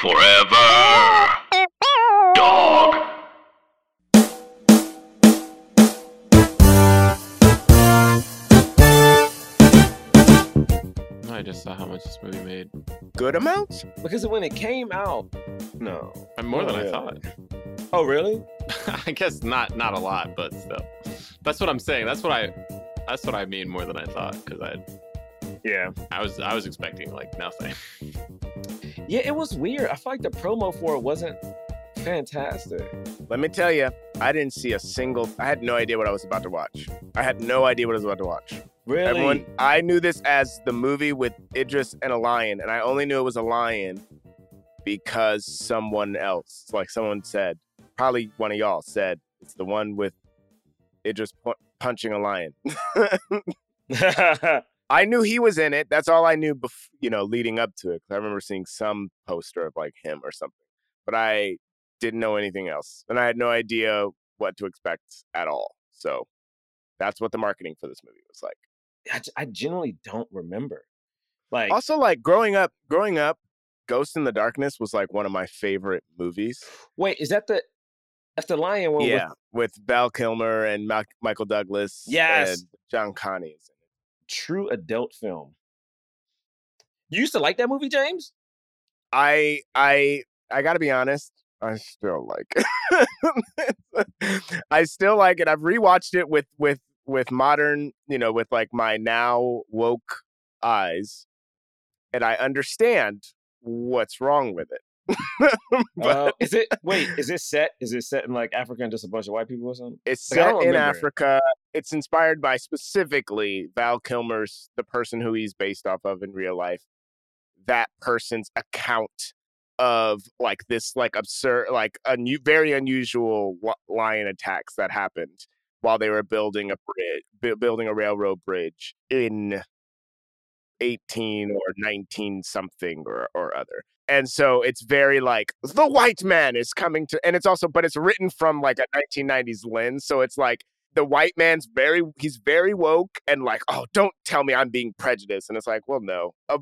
Forever. Dog. I just saw how much this movie made. Good amounts? Because when it came out, no. More than I thought. Oh, really? I guess not not a lot, but still. That's what I'm saying. That's what I that's what I mean more than I thought because I Yeah. I was I was expecting like nothing. Yeah, it was weird. I feel like the promo for it wasn't fantastic. Let me tell you, I didn't see a single. I had no idea what I was about to watch. I had no idea what I was about to watch. Really? Everyone, I knew this as the movie with Idris and a lion, and I only knew it was a lion because someone else, like someone said, probably one of y'all said, it's the one with Idris pu- punching a lion. I knew he was in it. That's all I knew, bef- you know, leading up to it. 'cause I remember seeing some poster of like him or something, but I didn't know anything else, and I had no idea what to expect at all. So that's what the marketing for this movie was like. I generally don't remember. Like, Also, like growing up, growing up, Ghost and the Darkness was like one of my favorite movies. wait, is that the that's the lion one? yeah, With with Val Kilmer and Mal- Michael Douglas. Yes. and John Kani. True adult film. You used to like that movie, James? I I I gotta be honest. I still like it. I still like it. I've rewatched it with with with modern, you know, with like my now woke eyes, and I understand what's wrong with it. but Uh, is it wait? Is it set? Is it set in like Africa and just a bunch of white people or something? it's like, set in it. Africa. It's inspired by specifically Val Kilmer's the person who he's based off of in real life. That person's account of like this like absurd like a new very unusual lion attacks that happened while they were building a bridge building a railroad bridge in 18 or 19 something or or other. And so it's very like the white man is coming to and it's also but it's written from like a 1990s lens so it's like the white man's very he's very woke and like oh don't tell me i'm being prejudiced. And it's like well no.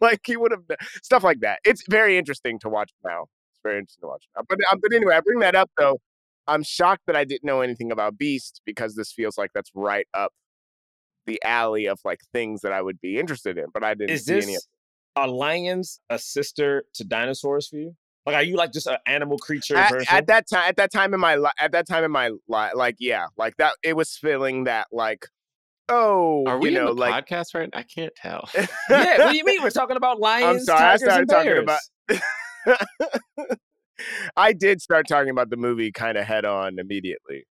Like he would have stuff like that. It's very interesting to watch now. It's very interesting to watch now. But um, but anyway i bring that up though. I'm shocked that i didn't know anything about beast because this feels like that's right up the alley of like things that i would be interested in but i didn't Is see any of this are lions a sister to dinosaurs for you? Like, are you like just an animal creature at, at that time at that time in my life at that time in my life like yeah like that it was feeling that like oh Are we you know in the like podcast right? I can't tell. yeah, what do you mean? We're talking about lions, sorry, I started talking about- I did start talking about the movie kind of head on immediately.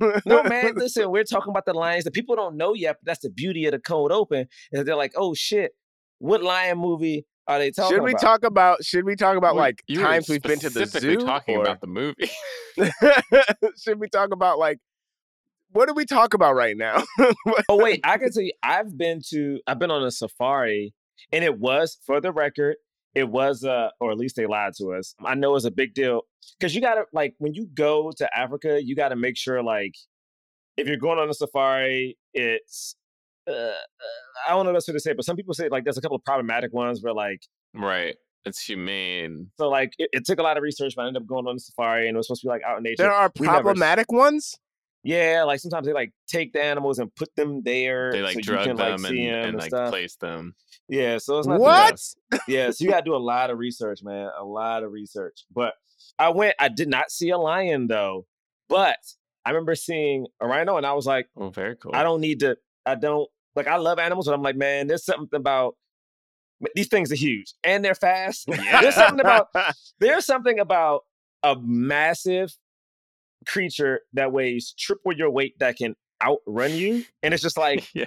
No, man, listen, we're talking about the lions that people don't know yet, but that's the beauty of the cold open. Is they're like, oh shit, what lion movie are they talking should we about? talk about should we talk about like times we've been to the zoo talking or- about the movie. should we talk about like what do we talk about right now? oh wait, I can tell you, I've been to, I've been on a safari, and it was, for the record, it was, uh, or at least they lied to us. I know it's a big deal because you gotta like when you go to Africa, you gotta make sure like if you're going on a safari, it's. Uh, uh, I don't know what else to say, but some people say like there's a couple of problematic ones where like right. It's humane. so like it, it took a lot of research, but I ended up going on the safari and it was supposed to be like out in nature. there are We never problematic ones. Yeah, like sometimes they like take the animals and put them there. They like so drug you can, them like, see and, 'em and, and like stuff. place them. Yeah, so it's not What? Yeah, so you gotta do a lot of research, man. A lot of research. But I went, I did not see a lion though. But I remember seeing a rhino and I was like, Oh, very cool. I don't need to, I don't like I love animals, but I'm like, man, there's something about these things are huge and they're fast. There's something about there's something about a massive creature that weighs triple your weight that can outrun you. And it's just like yeah.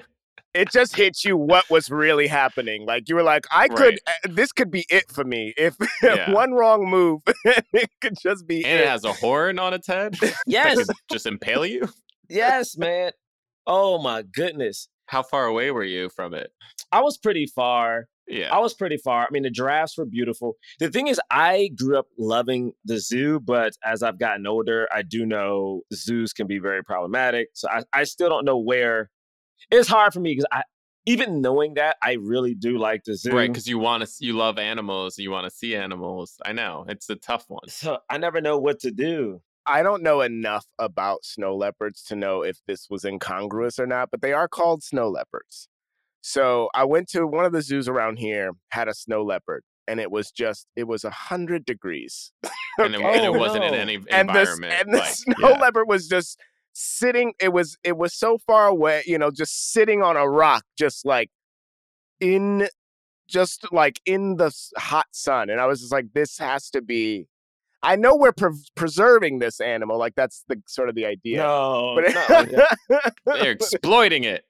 it just hits you what was really happening. Like you were like, I could, uh, this could be it for me. If, if Yeah. one wrong move, it could just be And it. it has a horn on its head Yes, just impale you. yes, man. Oh my goodness. How far away were you from it? I was pretty far. Yeah. I was pretty far. I mean, the giraffes were beautiful. The thing is, I grew up loving the zoo, but as I've gotten older, I do know zoos can be very problematic. So I, I still don't know where. It's hard for me because I, even knowing that, I really do like the zoo. Right, because you want to, you love animals, you want to see animals. I know it's a tough one. So I never know what to do. I don't know enough about snow leopards to know if this was incongruous or not, but they are called snow leopards. So I went to one of the zoos around here, had a snow leopard, and it was just it was a hundred degrees. And, it, and it Oh, wasn't in no. any and the environment. and the like, snow yeah. leopard was just sitting. It was it was so far away, you know, just sitting on a rock, just like in, just like in the hot sun. And I was just like, this has to be. I know we're pre- preserving this animal, like that's the sort of the idea. No, but no. They're exploiting it.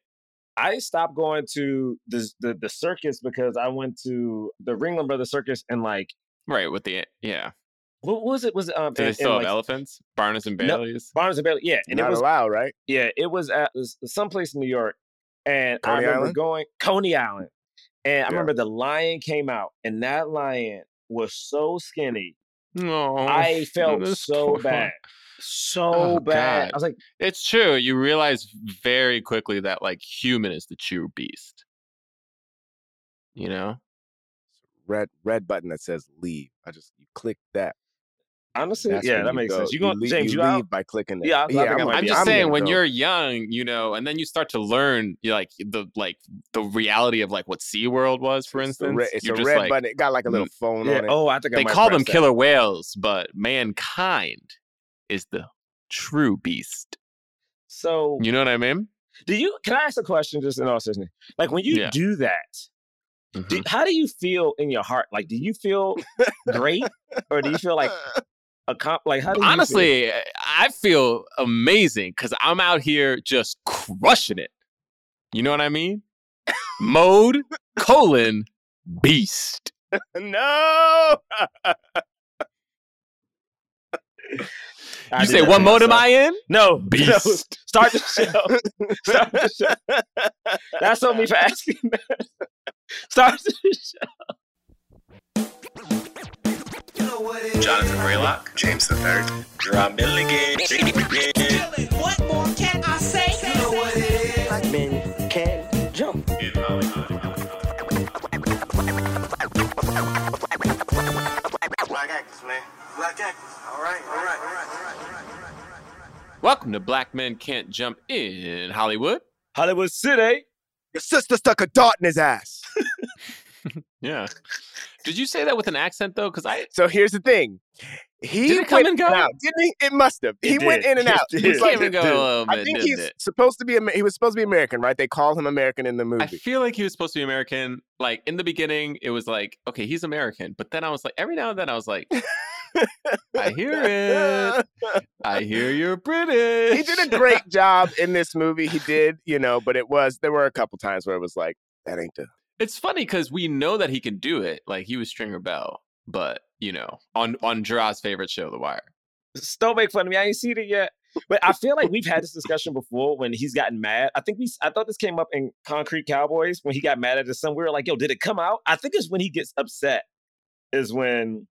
I stopped going to the, the the circus because I went to the Ringling Brothers Circus and like Right with the yeah. what was it? Was it um Do they in- still in, have like, elephants? Barnes and No. Bailey's. Barnes and Bailey? Yeah, and Not it was allowed, right? yeah, it was at s- someplace in New York, and I Coney remember Island? going Coney Island, and I remember the lion came out, and that lion was so skinny. No, I felt so poor- bad, Oh, so Oh, bad. God. I was like, It's true. You realize very quickly that like human is the true beast. You know? Red red button that says leave. I just you click that. honestly, That's yeah, that makes go. sense. You going, leave, James? You, leave out? by clicking it. Yeah, I- think I I'm, I'm just I'm saying when go. you're young, you know, and then you start to learn you like the like the reality of like what SeaWorld was, for It's a instance. red- it's a red like, button. It got like a little mm, phone Yeah. on it. Oh, I think I they call them that. killer whales, but mankind is the true beast. So, You know what I mean? do you? Can I ask a question? Just in all seriousness, like when you Yeah. do that, Mhm. do, how do you feel in your heart? Like, do you feel great, or do you feel like a comp? Like, how do you feel? Honestly, I feel amazing because I'm out here just crushing it. You know what I mean? Mode colon beast. no. I You say that what to mode am. I in? No, no. Beast. Start the show. Start the show. That's on me for asking that. Start the show. Jonathan Braylock, James the Third, Gerard Milligan. What more can I say? You know Black actors, man. Black actors. All right, all right, all right, all right, all right, all right. Welcome to Black Men Can't Jump in Hollywood. Hollywood City. Your sister stuck a dart in his ass. Yeah. Did you say that with an accent though? Because I So here's the thing. He Did it come and go? in out, didn't he? It must have. It he went in and It out. did. He's it came and go a little oh, I think he's it? supposed to be. Amer- He was supposed to be American, right? They call him American in the movie. I feel like he was supposed to be American. Like in the beginning, it was like, okay, he's American. But then I was like, every now and then I was like, I hear it. I hear you're British. he did a great job in this movie. He did, you know, but it was there were a couple times where it was like that ain't the. It's funny because we know that he can do it. Like he was Stringer Bell, but you know, on on Gerard's favorite show, The Wire. Just Don't make fun of me. I ain't seen it yet. But I feel like we've had this discussion before when he's gotten mad. I think we I thought this came up in Concrete Cowboys when he got mad at his son. We were like, yo, did it come out? I think it's when he gets upset is when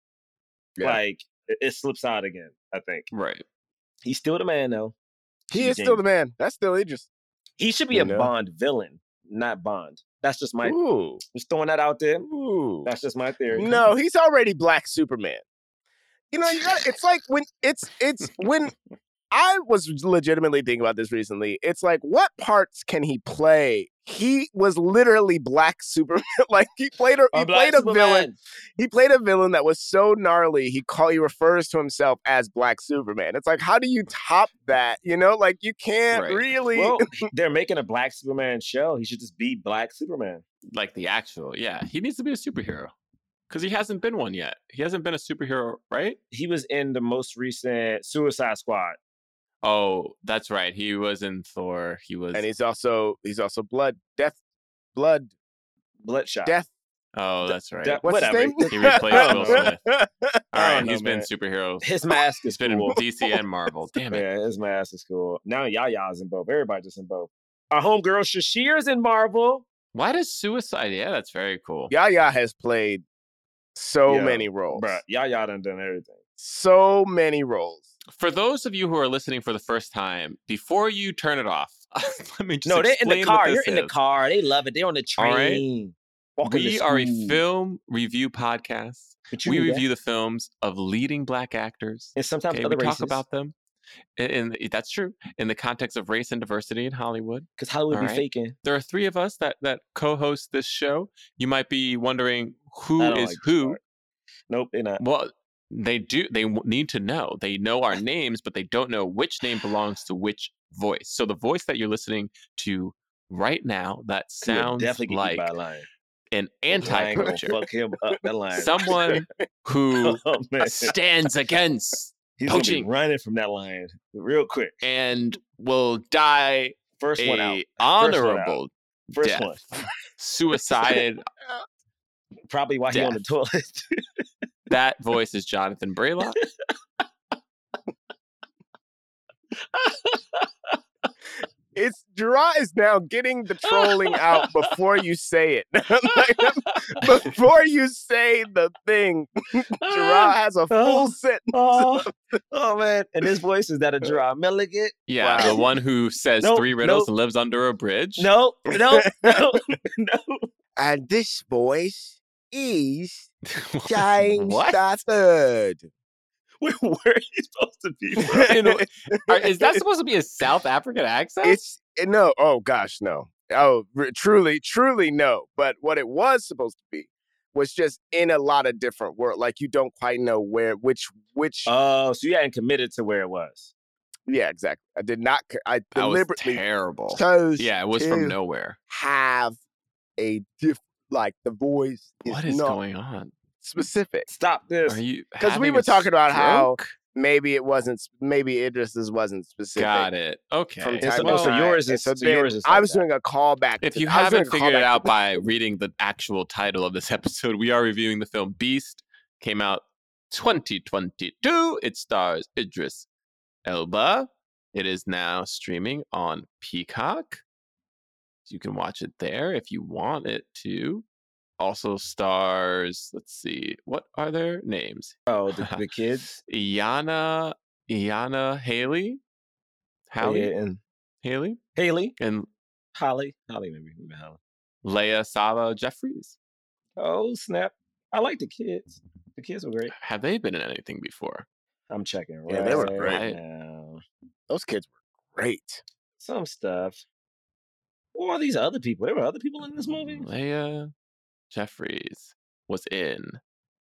Yeah. like it, it slips out again, I think. Right. He's still the man though. He is still the man. That's still Idris. He should be You a know? Bond villain, not Bond. That's just my Ooh, just throwing that out there. ooh. That's just my theory. No, he's already Black Superman. You know, you gotta, it's like when it's it's when I was legitimately thinking about this recently. It's like, what parts can he play? He was literally Black Superman. like he played a he A black played a villain. He played a villain that was so gnarly. He call he refers to himself as Black Superman. It's like, how do you top that? You know, like you can't Right. really. Well, they're making a Black Superman show. He should just be Black Superman. Like the actual, yeah. He needs to be a superhero because he hasn't been one yet. He hasn't been a superhero, right? He was in the most recent Suicide Squad. Oh, that's right. He was in Thor. He was. and he's also he's also blood death blood Bloodshot. death. oh, that's right. Death- What's Whatever. his name? He replaced Will Smith. All I right, he's know, been man. superheroes. His mask He's is been in cool. DC and Marvel. Damn it. Yeah, his mask is cool. Now Yaya's in both. Everybody's just in both. Our homegirl Shashir's in Marvel. Why does Suicide? Yeah, that's very cool. Yaya has played so Yeah, many roles. Bruh, Yaya done done everything. So many roles. For those of you who are listening for the first time, before you turn it off, let me just no, they're in the car. You're in the car. They love it. They're on the train. Walking to We are a film review podcast. We that. review the films of leading black actors. and sometimes Okay, other we races. talk about them. And that's true in the context of race and diversity in Hollywood. because Hollywood be Alright. faking. There are three of us that that co-host this show. You might be wondering who is who like who. Nope, they're not. Well, they do. They need to know. They know our names, but they don't know which name belongs to which voice. So the voice that you're listening to right now that sounds definitely like eat by a lion. an anti-poacher, Fuck him up. That lion. someone who oh stands against he's poaching. running from that lion real quick. and will die First one out. a one out. honorable First death. one. suicide. Probably while he on the toilet. that voice is Jonathan Braylock. It's Gerard is now getting the trolling out before you say it. Like, before you say the thing, Gerard has a oh, full sentence. oh, oh man, and his voice is that a Gerard Milligan? Yeah, Wow. the one who says Nope, three riddles nope. and lives under a bridge. No, no, no, no. And this voice is James what? Stafford. Where, where are you supposed to be? from? You know, is that supposed to be a South African accent? it's eh, no oh gosh no oh r- truly truly no but what it was supposed to be was just in a lot of different world like you don't quite know where which which Oh, so you hadn't committed to where it was. yeah exactly i did not I deliberately terrible. chose Yeah, it was from nowhere. have a diff like the voice is What is not going on? specific Stop this. Are you? because we were talking about how maybe it wasn't maybe it just wasn't specific Got it. Okay. from time to supposed to- time. yours is- so, so then yours is I was that. doing a callback. If to- you I haven't figured it callback to out by reading the actual title of this episode, we are reviewing the film Beast. Came out 2022. It stars Idris Elba. It is now streaming on Peacock. You can watch it there if you want it to. Also stars, let's see, what are their names? oh, the, the kids. Iana, Iyana Halley, Haley, Yeah, and Haley, Haley, and Holly, Holly, maybe, maybe Holly. Leah Sava Jeffries. Oh snap! I like the kids. The kids were great. Have they been in anything before? I'm checking right Yeah, they were great. now. Those kids were great. Some stuff. Who are these other people? There were other people in this movie. Leah Jeffries was in hmm.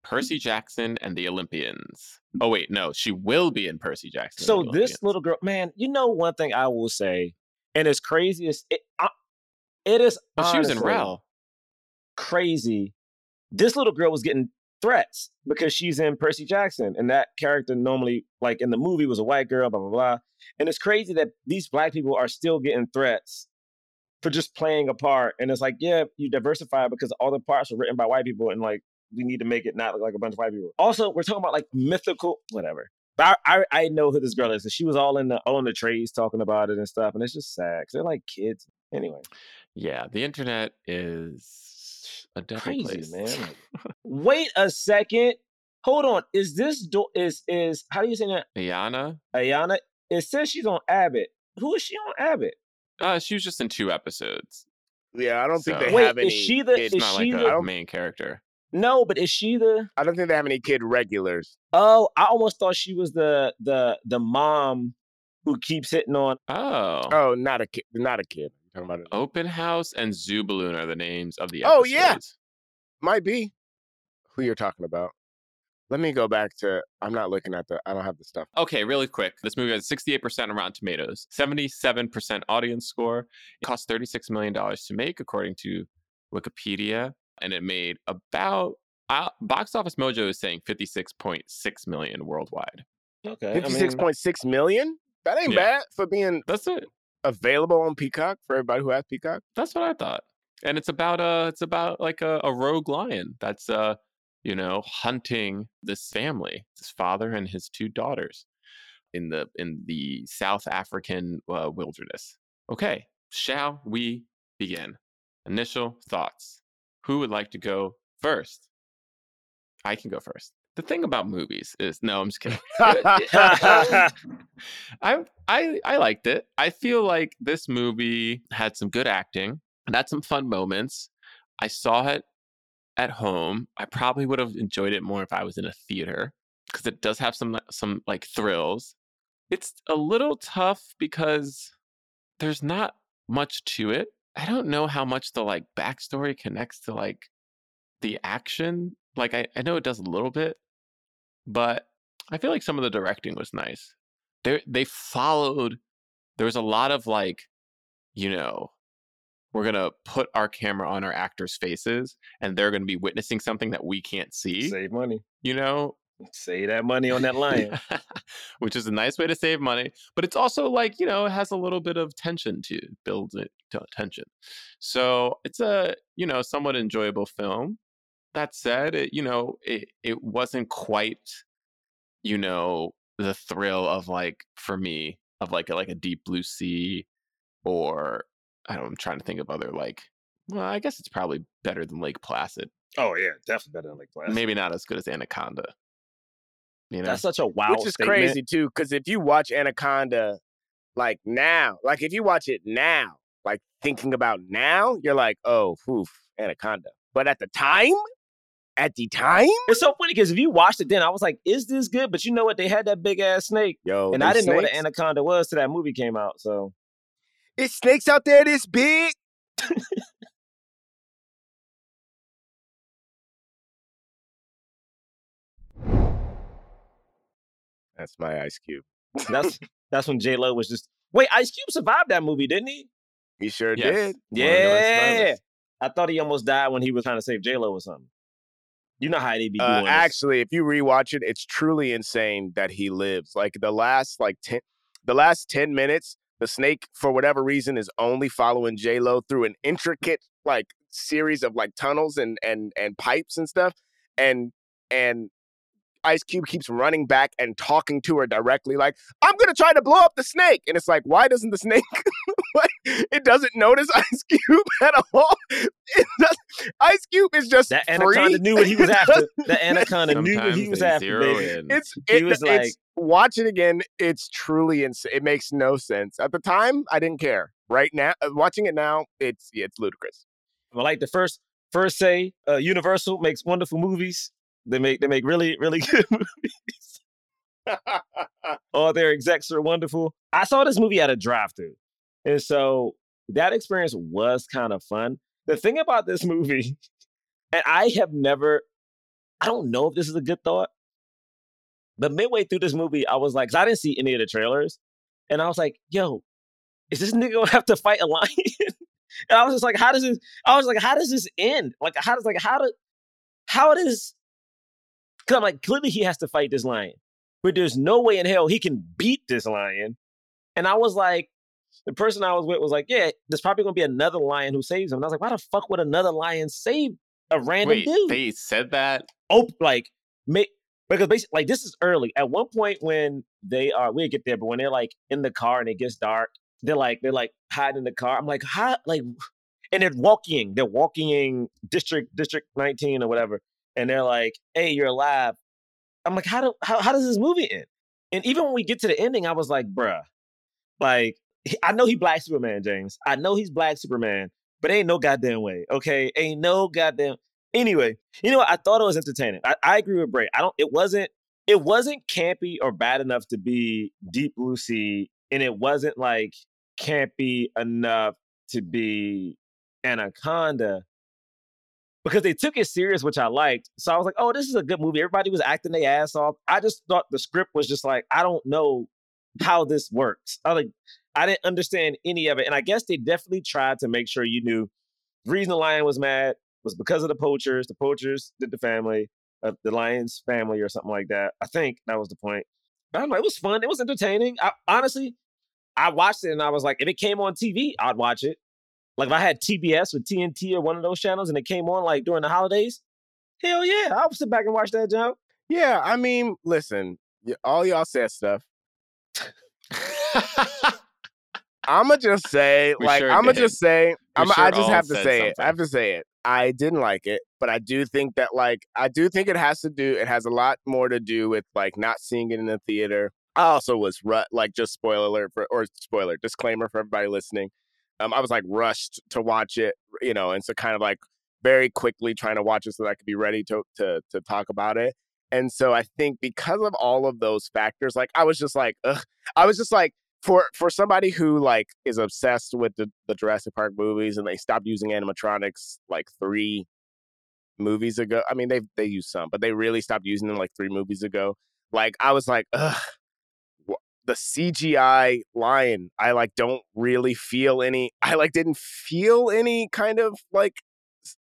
Percy Jackson and the Olympians. Oh wait, no, she will be in Percy Jackson. So this little girl, man, you know one thing I will say, and as crazy as it, I, it is. But she was in Rel. Crazy. This little girl was getting threats because she's in Percy Jackson, and that character normally, like in the movie, was a white girl. Blah blah blah. And it's crazy that these black people are still getting threats for just playing a part. And it's like, yeah, you diversify because all the parts were written by white people, and like we need to make it not look like a bunch of white people. Also, we're talking about like mythical, whatever. But I, I, I know who this girl is. and She was all in the all in the trades talking about it and stuff, and it's just sad because they're like kids. Anyway, Yeah, the internet is a crazy place. man. Wait a second. Hold on. Is this do- is is how do you say that? Ayana. Ayana. It says she's on Abbott. Who is she on Abbott? Uh, she was just in two episodes. Yeah, I don't think So- they Wait, have any. is she the- kid- It's Is not she like the- a main character. No, but is she the? I don't think they have any kid regulars. Oh, I almost thought she was the the the mom who keeps hitting on. Oh. Oh, not a kid. Not a kid. You're talking about it. Open House and Zoo Balloon are the names of the episodes. Oh, yeah. Might be who you're talking about. Let me go back to. I'm not looking at the. I don't have the stuff. Okay, really quick. This movie has 68% on Rotten Tomatoes, 77% audience score. It cost $36 million to make, according to Wikipedia. And it made about, uh, Box Office Mojo is saying 56.6 million worldwide. Okay, I mean, Fifty-six point six million. That ain't Yeah. bad for being That's it. available on Peacock for everybody who has Peacock. That's what I thought. And it's about uh it's about like a, a rogue lion that's uh you know hunting this family, this father and his two daughters in the in the South African uh, wilderness. Okay, shall we begin? Initial thoughts. Who would like to go first? I can go first. the thing about movies is no, I'm just kidding. I I I liked it. I feel like this movie had some good acting and had some fun moments. I saw it at home. I probably would have enjoyed it more if I was in a theater because it does have some some like thrills. It's a little tough because there's not much to it. I don't know how much the like backstory connects to like the action. Like I, I know it does a little bit, but I feel like some of the directing was nice. They they followed. There was a lot of like, you know, we're gonna put our camera on our actors' faces, and they're gonna be witnessing something that we can't see. Save money. You know, Save that money on that lion. which is a nice way to save money. But it's also like you know it has a little bit of tension to build it to tension. So it's a you know somewhat enjoyable film. That said, it you know it it wasn't quite you know the thrill of like for me of like a, like a Deep Blue Sea or I don't. I'm trying to think of other like. Well, I guess it's probably better than Lake Placid. oh yeah, definitely better than Lake Placid. Maybe not as good as Anaconda. You know, That's such a wild Which is statement. crazy too, because if you watch Anaconda, like now, like if you watch it now, like thinking about now, you're like, oh, oof, Anaconda. But at the time, at the time, It's so funny because if you watched it then, I was like, "Is this good?" But you know what? They had that big ass snake, yo, and I didn't know what an anaconda was till that movie came out. So It's snakes out there this big. That's my Ice Cube. that's that's when J Lo was just wait. Ice Cube survived that movie, didn't he? He sure Yes. did. Yeah. I thought he almost died when he was trying to save J Lo or something. You know how they be doing Uh, actually, if you rewatch it, it's truly insane that he lives. Like the last like ten, the last ten minutes, the snake for whatever reason is only following J Lo through an intricate like series of like tunnels and and and pipes and stuff, and and Ice Cube keeps running back and talking to her directly, like I'm gonna try to blow up the snake, and it's like why doesn't the snake? it doesn't notice Ice Cube at all. Does, Ice Cube is just that free. anaconda knew what he was after. The anaconda knew what he was after. baby. in. It's He it, was it's watch it again. It's truly insane. It makes no sense. At the time, I didn't care. Right now, uh, watching it now, it's yeah, it's ludicrous. Well, like the first first say, uh, Universal makes wonderful movies. They make they make really really good movies. All oh, their execs are wonderful. I saw this movie at a drive-through, and so that experience was kind of fun. The thing about this movie, and I have never, I don't know if this is a good thought, but midway through this movie, I was like, 'cause I didn't see any of the trailers, and I was like, "Yo, is this nigga gonna have to fight a lion?" and I was just like, "How does this?" I was like, "How does this end? Like, how does like how do how does?" Because I'm like, clearly he has to fight this lion, but there's no way in hell he can beat this lion. And I was like, the person I was with was like, "Yeah, there's probably gonna be another lion who saves him." And I was like, "Why the fuck would another lion save a random Wait, dude?" they said that. oh, like make because basically like this is early. At one point when they uh, are we'll get there, but when they're like in the car and it gets dark, they're like they're like hiding in the car. I'm like, how like and they're walking, they're walking district district 19 or whatever, and they're like, hey, you're alive. I'm like, how do how, how does this movie end? And even when we get to the ending, I was like, bruh, like I know he black Superman, James. I know he's black Superman, but ain't no goddamn way. Okay, ain't no goddamn. Anyway, you know what? I thought it was entertaining. I, I agree with Bray. I don't. It wasn't. It wasn't campy or bad enough to be Deep Sea, and it wasn't like campy enough to be Anaconda. Because they took it serious, which I liked. So I was like, "Oh, this is a good movie." Everybody was acting their ass off. I just thought the script was just like, I don't know how this works. I like, I didn't understand any of it, and I guess they definitely tried to make sure you knew the reason the lion was mad was because of the poachers. The poachers did the family, uh, the lion's family, or something like that. I think that was the point. I don't know. It was fun. It was entertaining. I, honestly, I watched it and I was like, if it came on TV, I'd watch it. Like if I had TBS or TNT or one of those channels and it came on like during the holidays, hell yeah, I'll sit back and watch that jump. Yeah, I mean, listen, y- all y'all said stuff. I'ma just say, We like, sure I'ma did. just say, I sure just have to say it. I have to say it. I didn't like it, but I do think that like I do think it has to do it has a lot more to do with like not seeing it in the theater. I also was ru- like just spoiler alert for or spoiler disclaimer for everybody listening. Um, I was like rushed to watch it, you know, and so kind of like very quickly trying to watch it so that I could be ready to to to talk about it. And so I think because of all of those factors, like I was just like, ugh, I was just like, for for somebody who like is obsessed with the, the Jurassic Park movies and they stopped using animatronics like three movies ago. I mean, they they use some, but they really stopped using them like three movies ago. Like I was like, ugh, the CGI lion. I like don't really feel any. I like didn't feel any kind of like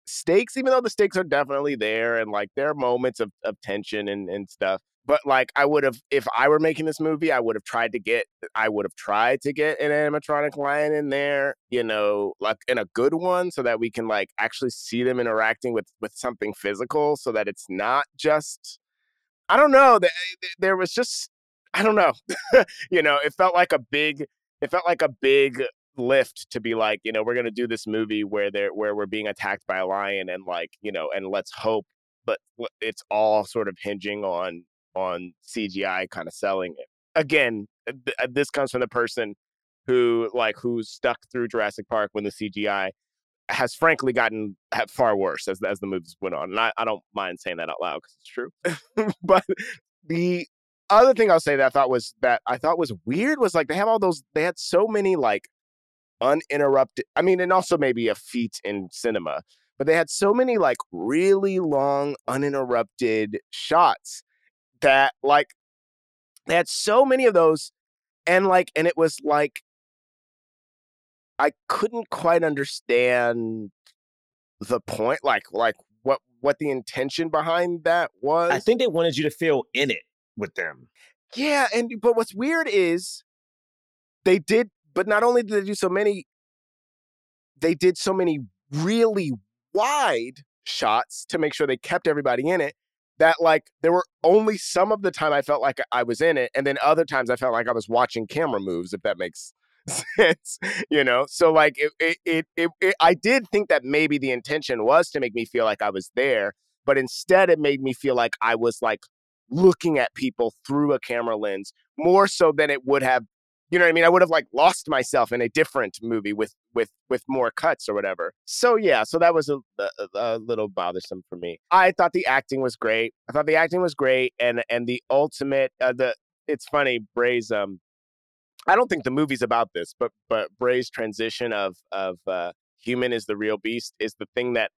stakes, even though the stakes are definitely there and like there are moments of, of tension and, and stuff. But like I would have if I were making this movie, I would have tried to get I would have tried to get an animatronic lion in there, you know, like in a good one so that we can like actually see them interacting with with something physical so that it's not just I don't know, eh, th- there was just I don't know. you know, it felt like a big it felt like a big lift to be like, you know, we're to do this movie where they're where we're being attacked by a lion and like, you know, and let's hope but it's all sort of hinging on on CGI kind of selling it. Again, th- uh, this comes from the person who like who's stuck through Jurassic Park when the CGI has frankly gotten far worse as as the movies went on. And I, I don't mind saying that out loud because it's true. but the other thing I'll say that I thought was that I thought was weird was like they have all those they had so many like uninterrupted I mean and also maybe a feat in cinema but they had so many like really long uninterrupted shots that like they had so many of those and like and it was like I couldn't quite understand the point like like what what the intention behind that was. I think they wanted you to feel in it with them. yeah, and but what's weird is they did, but not only did they do so many, they did so many really wide shots to make sure they kept everybody in it. That like there were only some of the time I felt like I was in it, and then other times I felt like I was watching camera moves. If that makes sense, you know. So like it, it, it, it, it I did think that maybe the intention was to make me feel like I was there, but instead it made me feel like I was like looking at people through a camera lens more so than it would have you know what i mean? I would have like lost myself in a different movie with with with more cuts or whatever. So yeah so that was a, a, a little bothersome for me. I thought the acting was great. I thought the acting was great and and the ultimate uh, the it's funny bray's um i don't think the movie's about this but but bray's transition of of uh human is the real beast is the thing that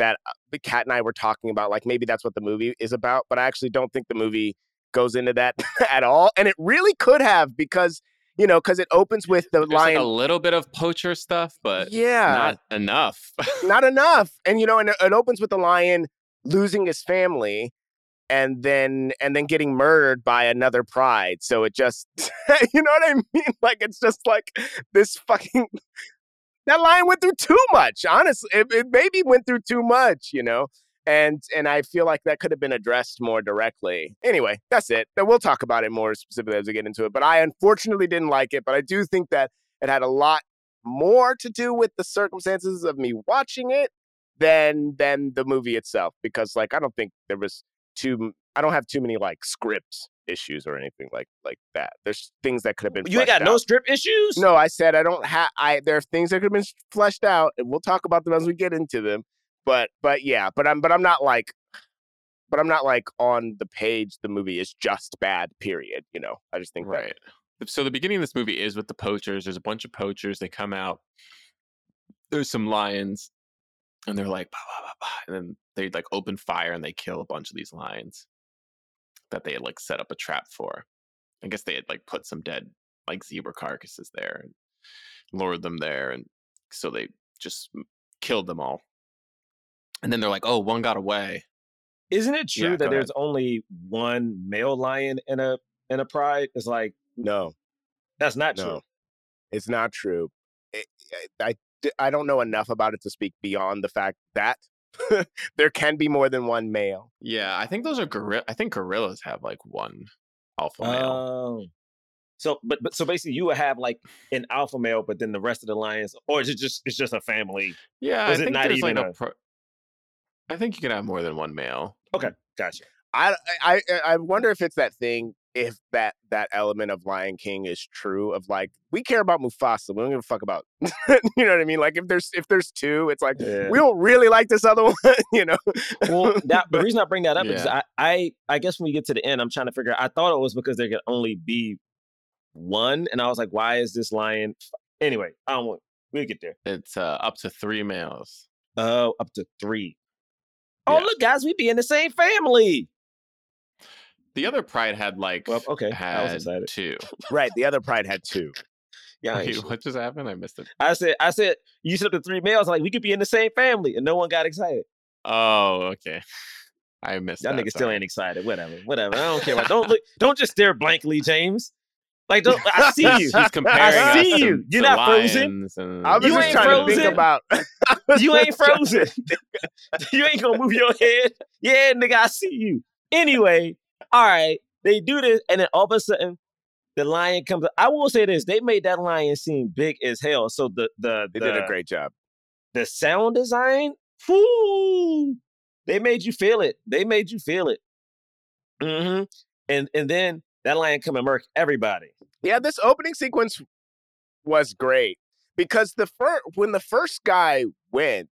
that uh, the cat and I were talking about. Like maybe that's what the movie is about, but I actually don't think the movie goes into that at all. And it really could have because you know because it opens with the There's like lion. a little bit of poacher stuff, but yeah, not enough. not enough. And you know, and it opens with the lion losing his family. And then, and then getting murdered by another pride. So it just, you know what I mean? Like it's just like this fucking that line went through too much. Honestly, it, it maybe went through too much, you know. And and I feel like that could have been addressed more directly. Anyway, that's it. We'll talk about it more specifically as we get into it. But I unfortunately didn't like it. But I do think that it had a lot more to do with the circumstances of me watching it than than the movie itself. Because like I don't think there was too. I don't have too many like script issues or anything like like that. There's things that could have been. You ain't got fleshed no strip issues? No, I said I don't have. I there are things that could have been fleshed out, and we'll talk about them as we get into them. But but yeah, but I'm but I'm not like, but I'm not like on the page. The movie is just bad. Period. You know, I just think that- Right. So the beginning of this movie is with the poachers. There's a bunch of poachers. They come out. There's some lions, and they're like, bah, bah, bah, and then they like open fire and they kill a bunch of these lions that they had like set up a trap for. I guess they had like put some dead like zebra carcasses there and lured them there, and so they just killed them all. And then they're like, "Oh, one got away." Isn't it true Yeah, that there's only one male lion in a in a pride? It's like no, that's not no, true. it's not true. It, I I don't know enough about it to speak beyond the fact that there can be more than one male. Yeah, I think those are gorilla. I think gorillas have like one alpha male. Oh. So, but but so basically, you would have like an alpha male, but then the rest of the lions, or is it just it's just a family? Yeah, Was I it think not there's like even a, a- pro- I think you can have more than one male. Okay, gotcha. I I I wonder if it's that thing if that that element of Lion King is true of like we care about Mufasa, we don't give a fuck about you know what I mean? Like if there's if there's two, it's like Yeah. we don't really like this other one, you know. Well, that, the reason I bring that up is I, I I guess when we get to the end, I'm trying to figure. out, I thought it was because there could only be one, and I was like, why is this lion? Anyway, I don't want. We'll get there. It's uh, up to three males. Oh, up to three. Oh, Yeah. look, guys, we be in the same family. The other pride had like Well, okay, I was had two. right. The other pride had two. Yeah, Wait, ain't what just happened? I missed it. I said, I said, you said up to three males. I'm like, we could be in the same family, and no one got excited. Oh, okay. I missed Y'all that. niggas still ain't excited. Whatever, whatever. I don't care. About, don't look. Don't just stare blankly, James. Like, don't. I see you. She's comparing I us see to- you. You're to not frozen. and- I was You just ain't trying to think frozen. about You ain't frozen. you ain't gonna move your head. Yeah, nigga, I see you. Anyway, all right, they do this, and then all of a sudden, the lion comes. I will say this: they made that lion seem big as hell. So the the They the, did a great job. the sound design, whoo, they made you feel it. They made you feel it. hmm And and then that lion come and murk everybody. Yeah, this opening sequence was great because the first when the first guy went,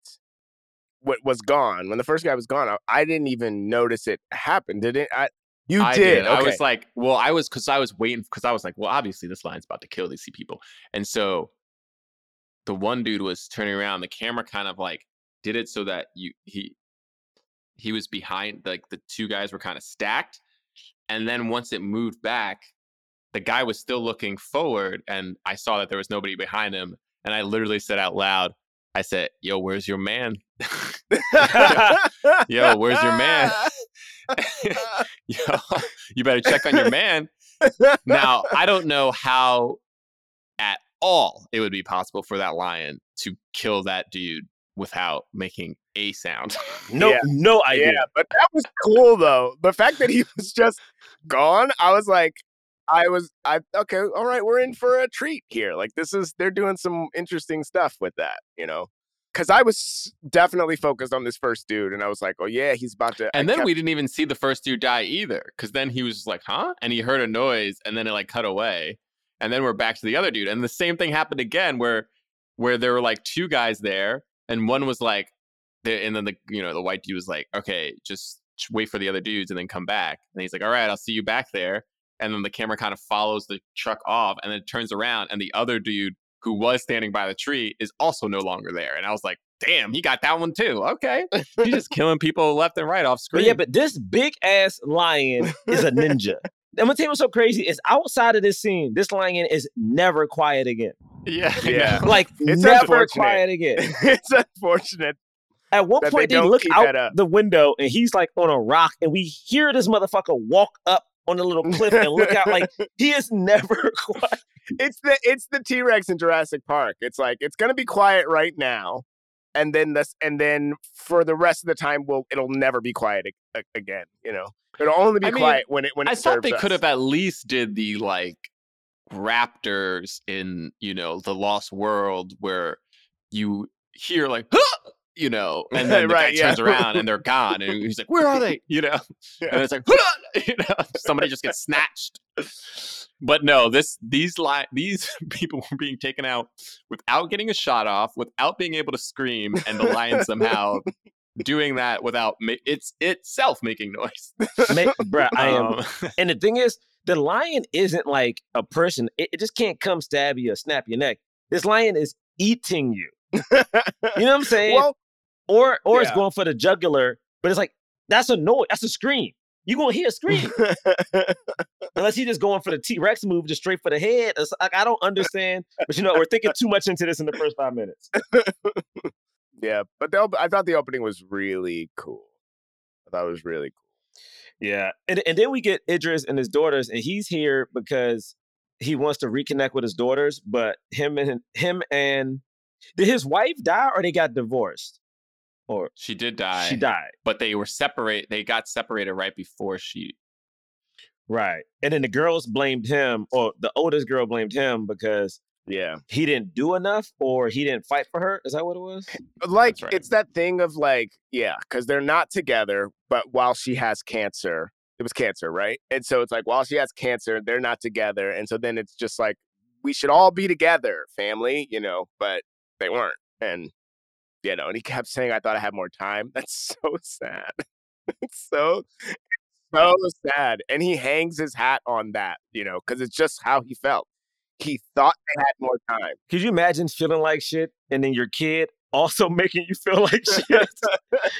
what was gone when the first guy was gone, I, I didn't even notice it happen. Did it? I you I did. I Okay. was like, well, I was because I was waiting because I was like, well, obviously this line's about to kill these people, and so the one dude was turning around. The camera kind of like did it so that you he he was behind like the two guys were kind of stacked, and then once it moved back, the guy was still looking forward, and I saw that there was nobody behind him, and I literally said out loud, I said, "Yo, where's your man?" Yo, where's your man? Yo, you better check on your man. Now, I don't know how at all it would be possible for that lion to kill that dude without making a sound. No, Yeah. no idea. Yeah, but that was cool though. The fact that he was just gone, I was like, I was, I okay, all right, we're in for a treat here. Like this is, they're doing some interesting stuff with that, you know. Because I was definitely focused on this first dude, and I was like, "Oh yeah, he's about to." I and then kept- we didn't even see the first dude die either, because then he was like, "Huh?" and he heard a noise, and then it like cut away, and then we're back to the other dude, and the same thing happened again, where where there were like two guys there, and one was like, and then the you know the white dude was like, "Okay, just wait for the other dudes and then come back," and he's like, "All right, I'll see you back there," and then the camera kind of follows the truck off, and then it turns around, and the other dude who was standing by the tree is also no longer there, and I was like, "Damn, he got that one too." Okay, he's just killing people left and right off But screen. yeah, but this big ass lion is a ninja. I'm gonna tell you what's so crazy is outside of this scene, this lion is never quiet again. yeah, Yeah. Like It's never quiet again. it's unfortunate. At one they point, they, don't look out the window and he's like on a rock, and we hear this motherfucker walk up on a little cliff and look out. Like he is never quiet. It's the it's the T Rex in Jurassic Park. It's like it's gonna be quiet right now, and then this and then for the rest of the time, will it'll never be quiet a- a- again. You know, it'll only be I mean, quiet when it when it I thought serves they could have at least did the like raptors in you know the Lost World where you hear like "Huh!" You know, and then the Right, guy yeah. turns around and they're gone, and he's like, "Where are they?" You know, and it's like, you know, somebody just gets snatched. But no, this these li- these people were being taken out without getting a shot off, without being able to scream, and the lion somehow doing that without ma- it's itself making noise. Ma- bruh, I am. Um, And the thing is, the lion isn't like a person. It, it just can't come stab you or snap your neck. This lion is eating you. You know what I'm saying? well, or or it's going for the jugular, but it's like that's a noise. That's a scream. You gonna hear a scream unless he just going for the T Rex move, just straight for the head. It's like I don't understand. But you know, we're thinking too much into this in the first five minutes. yeah, but the, op- I thought the opening was really cool. I thought it was really cool. Yeah, and and then we get Idris and his daughters, and he's here because he wants to reconnect with his daughters. But him and him and did his wife die or they got divorced or She did die. she died? But they were separate. They got separated right before she. Right. And then the girls blamed him, or the oldest girl blamed him because Yeah. he didn't do enough or he didn't fight for her. Is that what it was? Like right. it's that thing of like, yeah, because they're not together, but while she has cancer, it was cancer, right? And so it's like while she has cancer, they're not together. And so then it's just like we should all be together, family, you know, but they weren't. And you know, and he kept saying, I thought I had more time. That's so sad. it's so so sad. And he hangs his hat on that, you know, because it's just how he felt. He thought they had more time. Could you imagine feeling like shit and then your kid also making you feel like shit?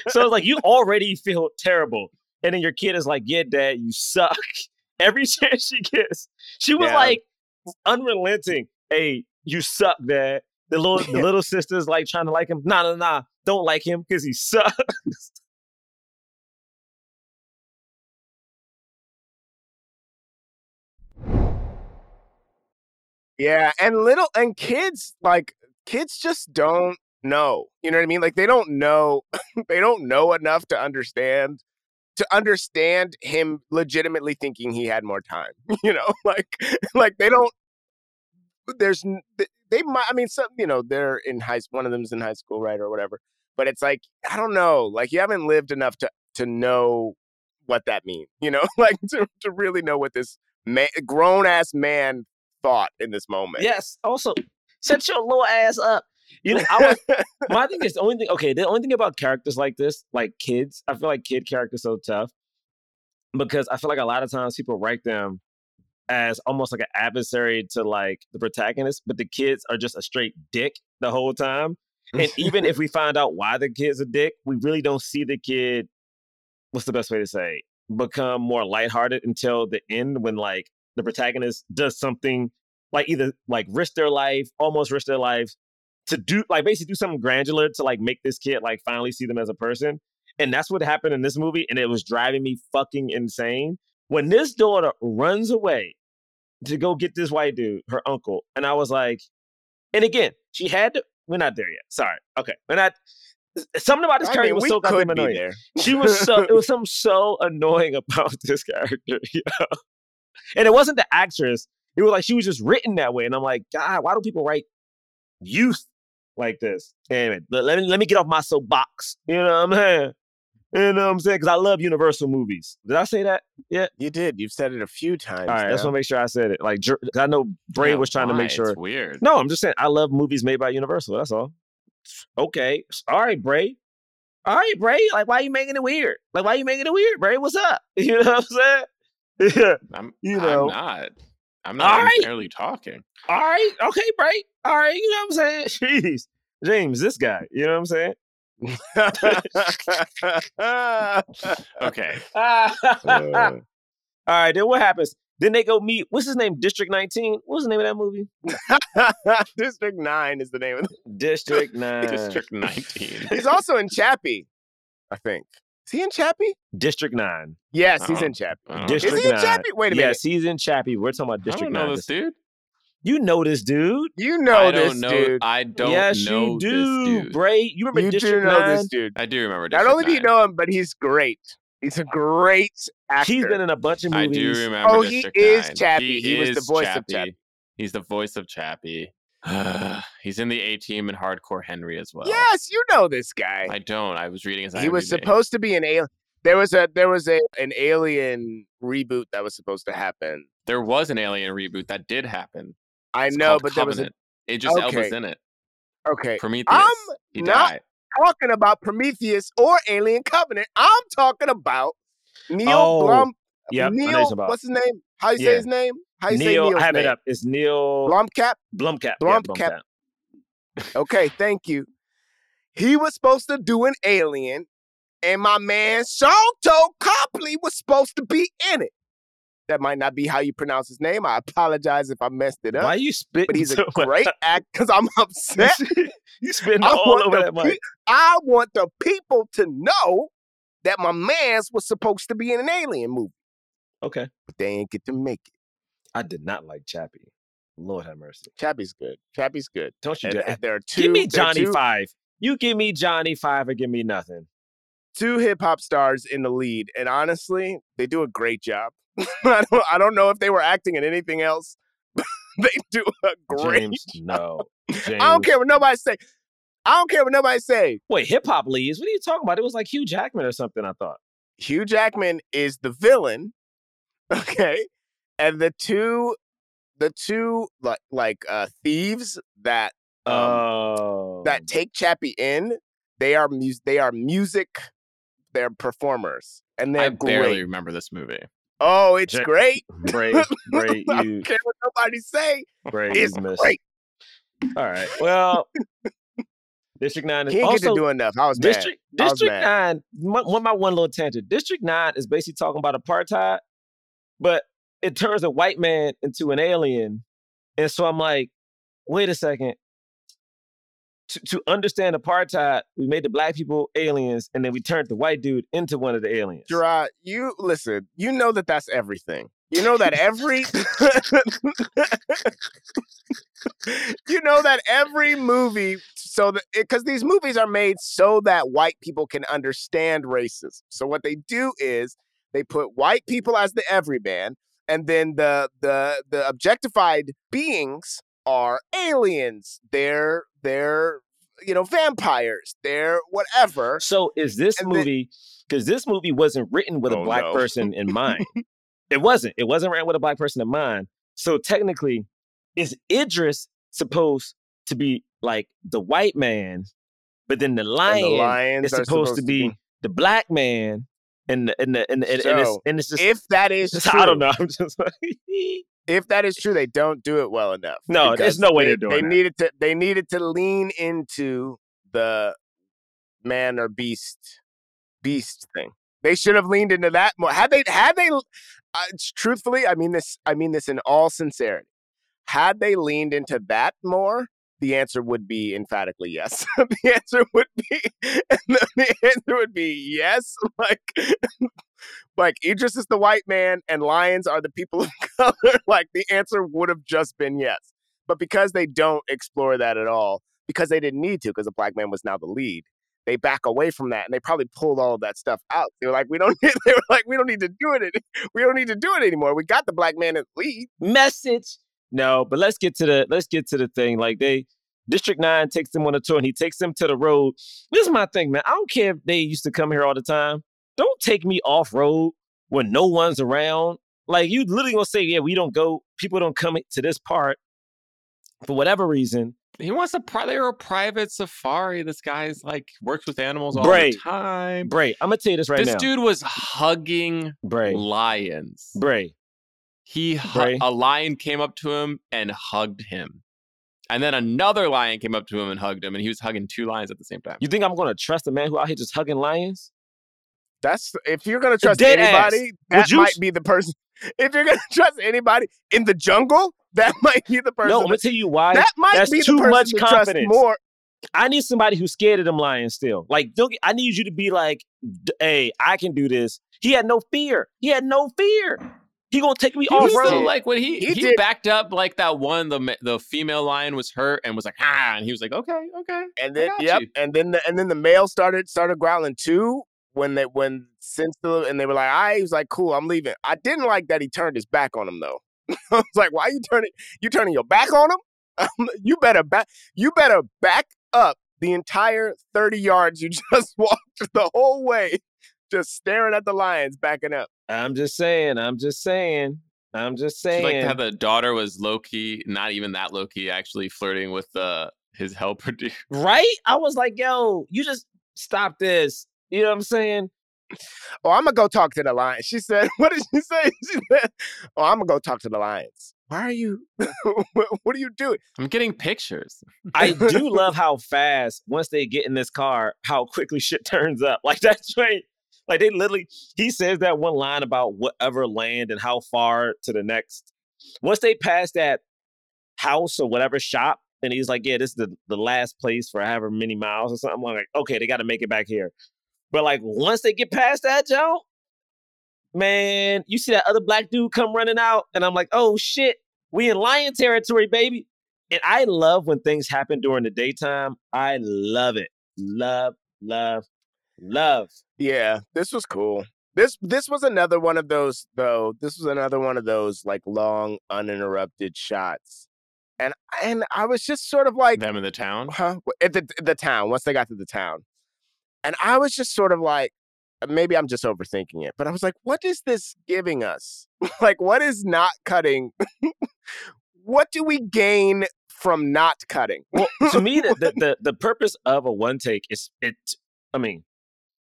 so it's like you already feel terrible. And then your kid is like, Yeah, dad, you suck. Every chance she gets. She was Yeah. like unrelenting. Hey, you suck, dad. The little the little sister's like trying to like him. Nah, nah, nah. Don't like him because he sucks. Yeah, and little and kids like kids just don't know. You know what I mean? Like they don't know they don't know enough to understand to understand him legitimately thinking he had more time. You know, like like they don't there's they might I mean some you know they're in high one of them's in high school right or whatever. But it's like I don't know, like you haven't lived enough to to know what that means, you know? like to to really know what this man, grown ass man thought in this moment. yes. Also, shut your little ass up. You know, I was my thing is the only thing. Okay, the only thing about characters like this, like kids, I feel like kid characters so tough because I feel like a lot of times people write them as almost like an adversary to like the protagonist, but the kids are just a straight dick the whole time. And even if we find out why the kid's a dick, we really don't see the kid. What's the best way to say? Become more lighthearted until the end when like the protagonist does something like either like risk their life, almost risk their life to do like basically do something granular to like make this kid like finally see them as a person. And that's what happened in this movie. And it was driving me fucking insane. When this daughter runs away to go get this white dude, her uncle, and I was like, and again, she had to, we're not there yet. Sorry. Okay. We're not something about this I character mean, was so goddamn could be annoying. there. She was so it was something so annoying about this character. You know? And it wasn't the actress. It was like she was just written that way. And I'm like, God, why do people write youth like this? Anyway, let, let me let me get off my soapbox. You know what I'm saying? You know what I'm saying? Because I love Universal movies. Did I say that? Yeah. You did. You've said it a few times. All right. Just want to make sure I said it. Like, Jer- I know Bray Yeah, was trying to make sure. It's weird. No, I'm just saying I love movies made by Universal. That's all. Okay. All right, Bray. All right, Bray. Like, why are you making it weird? Like, why are you making it weird, Bray? What's up? You know what I'm saying? Yeah. I'm, you know. I'm not. I'm All not right. barely talking. All right. Okay, Bray. All right. You know what I'm saying? Jeez. James, this guy. You know what I'm saying? Okay. all Uh, right. Then what happens? Then they go meet. What's his name? District 19. What's the name of that movie? District Nine is the name of. The- District 9. District 19. he's also in Chappie, I think. Is he in Chappie? District 9. Yes, he's Oh. in Chappie. I don't District Is he in 9. Chappie? Wait a minute. Yes, he's in Chappie. We're talking about I District don't know 9. this dude. You know this dude. You know I this know. dude. I don't yes, know you do, this dude. Bray. You remember You do District know 9? this dude. I do remember. Not District only do you know him, but he's great. He's a great actor. He's been in a bunch of movies. I movies. do remember. Oh, he District is Chappie. He was the is voice of Chappie. He's the voice of Chappie. He's in the A Team and Hardcore Henry as well. yes, you know this guy. I don't. I was reading his. he was supposed to be an alien. There was a there was a an alien reboot that was supposed to happen. There was an Alien reboot that did happen. I It's know, but there was a Covenant. Idris Elba's Okay. in it. okay. Prometheus. I'm he not- died. Talking about Prometheus or Alien Covenant. I'm talking about Neil Oh, Blum. Yep, know Neil, what's his name? How you say his name? How you say Neil, Neil's I have name? it up. It's Neil Blomkamp. Blomkamp. Blomkamp. Blomkamp. Okay, thank you. He was supposed to do an alien, and my man Sharlto Copley was supposed to be in it. That might not be how you pronounce his name. I apologize if I messed it up. Why you spitting but he's a great actor because I'm upset. you spitting all over the that mic. I want the people to know that my man's was supposed to be in an alien movie, Okay. but they ain't get to make it. I did not like Chappie. Lord have mercy. Chappie's good. Chappie's good. Don't you And, dare. and there are two. Give me Johnny two- Five. You give me Johnny Five or give me nothing. Two hip hop stars in the lead, and honestly, they do a great job. I don't I don't know if they were acting in anything else, they do a great. James, no. James. I don't care what nobody say. I don't care what nobody say. Wait, hip hop leads? What are you talking about? It was like Hugh Jackman or something. I thought. Hugh Jackman is the villain, okay, and the two, the two like like uh thieves that um, Oh, that take Chappie in, they are mus- they are music, they're performers, and they're I barely great. remember this movie. Oh, it's great. Great, Bray, I don't care what nobody say. Great, It's great. All right. Well, District Nine is He didn't get to do enough. I was mad. District was District mad. Nine. One, one my one little tangent. District Nine is basically talking about apartheid, but it turns a white man into an alien, and so I'm like, wait a second. To, to understand apartheid, we made the black people aliens, and then we turned the white dude into one of the aliens. Gerard, you listen. You know that that's everything. You know that every. you know that every movie, so that because these movies are made so that white people can understand racism. So what they do is they put white people as the everyman, and then the the the objectified beings are aliens. They're they're you know vampires. They're whatever. So is this And movie because this movie wasn't written with a Oh, black no. person in mind. it wasn't. It wasn't written with a black person in mind. So technically, is Idris supposed to be like the white man, but then the lion, the is are supposed, to be the black man, and the, and the, and, the, and, and it's, and it's just if that is true, I don't know. I'm just like, if that is true, they don't do it well enough. No, there's no way they, they're doing They that. needed to. They needed to lean into the man or beast, beast thing. They should have leaned into that more. Had they? Had they? Uh, truthfully, I mean this. I mean this in all sincerity. Had they leaned into that more, the answer would be emphatically yes. the answer would be. the, the answer would be yes. Like. Like Idris is the white man and lions are the people of color. like the answer would have just been yes. But because they don't explore that at all, because they didn't need to, because the black man was now the lead, they back away from that and they probably pulled all of that stuff out. They were like, we don't need, they were like, we don't need to do it. any- We don't need to do it anymore. We got the black man as lead. message. No, but let's get to the let's get to the thing. Like they District 9 takes them on a tour and he takes them to the road. This is my thing, man. I don't care if they used to come here all the time. Don't take me off road when no one's around. Like you literally gonna say, yeah, we don't go, people don't come to this part for whatever reason. He wants a pri- they're a private safari. This guy's like works with animals all Bray. the time. Bray, I'm gonna tell you this right this now. This dude was hugging Bray. lions. Bray. He hu- a lion came up to him and hugged him. And then another lion came up to him and hugged him, and he was hugging two lions at the same time. You think I'm gonna trust a man who out here just hugging lions? That's if you're gonna trust dead ass. anybody, Would that you might s- be the person. If you're gonna trust anybody in the jungle, that might be the person. No, I'm gonna tell you why. that might That's be too the much to trust confidence. more. I need somebody who's scared of them lions still. Like, don't get, I need you to be like, hey, I can do this. He had no fear. He had no fear. He gonna take me He off was still, road. like when he He he, backed up like that one the the female lion was hurt and was like ah and he was like okay okay And then yep, you. and then the and then the male started started growling too when they when since the and they were like, I he was like, cool, I'm leaving. I didn't like that he turned his back on him though. I was like, why you turning you turning your back on him? you better back you better back up the entire 30 yards you just walked the whole way, just staring at the lions backing up. I'm just saying. I'm just saying. I'm just She saying. liked how the daughter was low key not even that low key actually flirting with the his helper dude. right? I was like, yo, you just stop this. You know what I'm saying? Oh, I'm gonna go talk to the lions. She said, "What did she say?" She said, "Oh, I'm gonna go talk to the lions." Why are you? what what are you doing? I'm getting pictures. I do love how fast once they get in this car, how quickly shit turns up. Like that's right. Like they literally, he says that one line about whatever land and how far to the next. Once they pass that house or whatever shop, and he's like, "Yeah, this is the, the last place for however many miles or something." I'm like, "Okay, they got to make it back here." But like once they get past that, Joe, man, you see that other black dude come running out, and I'm like, "Oh shit, we in lion territory, baby." And I love when things happen during the daytime. I love it. Love, love, love. Yeah, this was cool. This this was another one of those though. This was another one of those like long uninterrupted shots, and and I was just sort of like, Them in the town. huh? At the the town once they got to the town, and I was just sort of like, uh, maybe I'm just overthinking it, but I was like, what is this giving us? like, what is not cutting? what do we gain from not cutting? Well, to me, the, the the the purpose of a one take is it. I mean,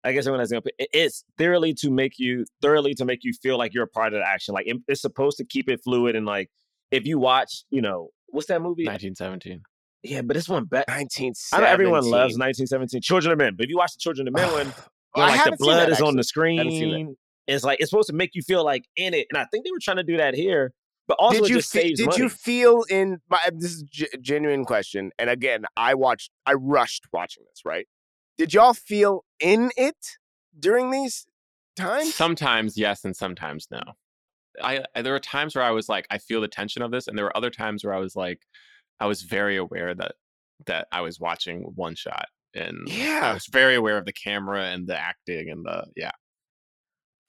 I guess everyone has an opinion. It's thoroughly to make you thoroughly to make you feel like you're a part of the action. Like it- it's supposed to keep it fluid and like if you watch, you know, what's that movie? 1917. Yeah, but this one bet. 1917. I know everyone loves 1917, Children of Men. But if you watch the Children of Men one, like the blood that, is on the actually. Seen that. screen, it's like it's supposed to make you feel like in it. And I think they were trying to do that here, but also did you just fe- saves did money. you feel in my this is g- genuine question and again i watched i rushed watching this right did y'all feel in it during these times Sometimes yes, and sometimes no. I, I there were times where I was like, I feel the tension of this, and there were other times where I was like, I was very aware that that I was watching one shot, and yeah, I was very aware of the camera and the acting and the yeah.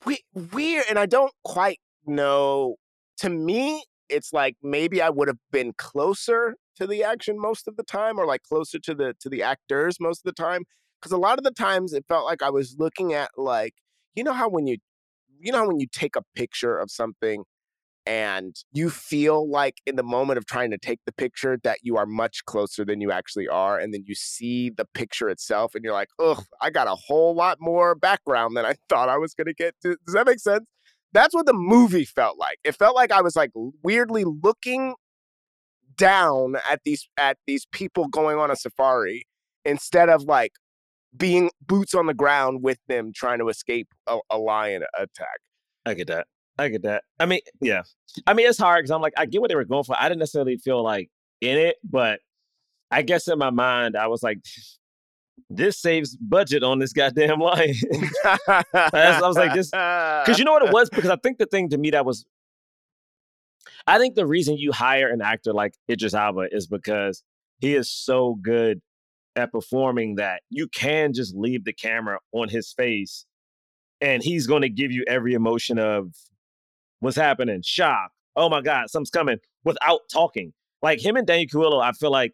we, weird and i don't quite know to me it's like maybe i would have been closer to the action most of the time or like closer to the to the actors most of the time because a lot of the times it felt like i was looking at like you know how when you you know when you take a picture of something and you feel like in the moment of trying to take the picture that you are much closer than you actually are and then you see the picture itself and you're like ugh i got a whole lot more background than i thought i was going to get to. Does that make sense? That's what the movie felt like. It felt like i was like weirdly looking down at these at these people going on a safari instead of like being boots on the ground with them trying to escape a, a lion attack I get that. I get that. I mean, yeah. I mean, it's hard because I'm like, I get what they were going for. I didn't necessarily feel like in it, but I guess in my mind, I was like, this saves budget on this goddamn line. I was like, this- Because you know what it was? Because I think the thing to me that was, I think the reason you hire an actor like Idris Elba is because he is so good at performing that you can just leave the camera on his face and he's going to give you every emotion of what's happening, shock, oh my God, something's coming without talking. Like him and Daniel Kaluuya, I feel like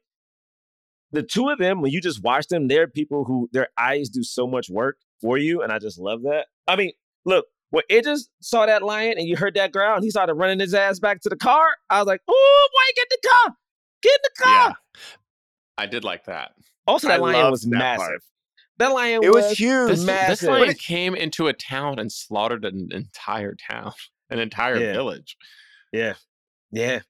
the two of them, when you just watch them, they're people who their eyes do so much work for you. And I just love that. I mean, look, when it just saw that lion and you heard that growl and he started running his ass back to the car, I was like, oh, boy, get the car. Get in the car. Yeah. I did like that. Also, that I lion was that massive. part. That lion it was was huge This, this massive. lion came into a town and slaughtered an entire town, an entire Yeah. village. Yeah. Yeah.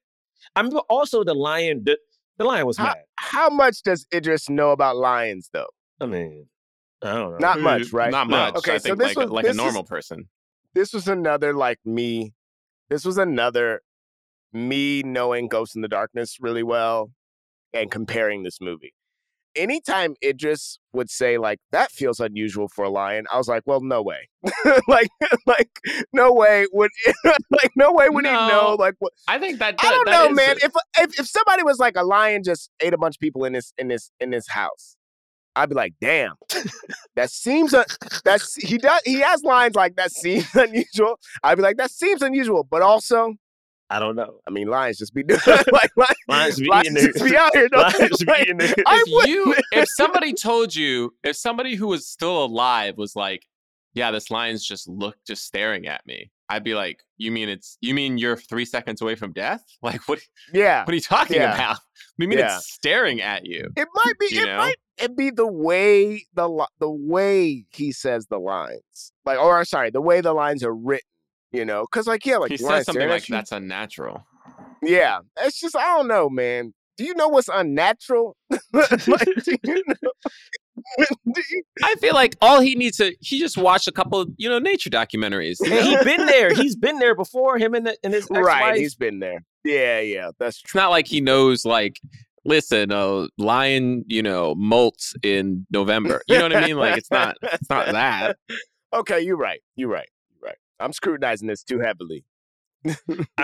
I mean, also the lion, the, the lion was How, mad. how much does Idris know about lions, though? I mean, I don't know. Not much, right? Not No. much. Okay, I so think this like, was- like this a is- normal person. This was another like me. This was another me knowing Ghost in the Darkness really well and comparing this movie. Anytime Idris would say like that feels unusual for a lion, I was like, well, no way, like, like no way would, like, no way would he know, like, what, I think that. I don't know, man. a- If, if if somebody was like a lion just ate a bunch of people in this in this in this house, I'd be like, damn, that seems un- that's he does he has lines like that seems unusual. I'd be like, that seems unusual, but also, I don't know. I mean, lions just be doing like lions, Lions be lions just be out here. Lions be Like, eating it. I if you if somebody told you if somebody who was still alive was like yeah this lion's just look just staring at me i'd be like you mean it's you mean you're three seconds away from death like what yeah, what are you talking Yeah. about you mean Yeah. it's staring at you it might be. You it know? might it be the way the the way he says the lines, like, or sorry, the way the lines are written. You know, because like yeah, like he says something like that's unnatural Yeah, it's just I don't know, man. Do you know what's unnatural? like, you know? I feel like all he needs to he just watched a couple you know nature documentaries you And know? he been there. He's been there before. Him and, the, and his ex-wife. right, he's been there. Yeah, yeah, that's it's true. not like he knows like listen a lion you know molts in november you know what i mean like it's not it's not that Okay, you're right. You're right. I'm scrutinizing this too heavily. I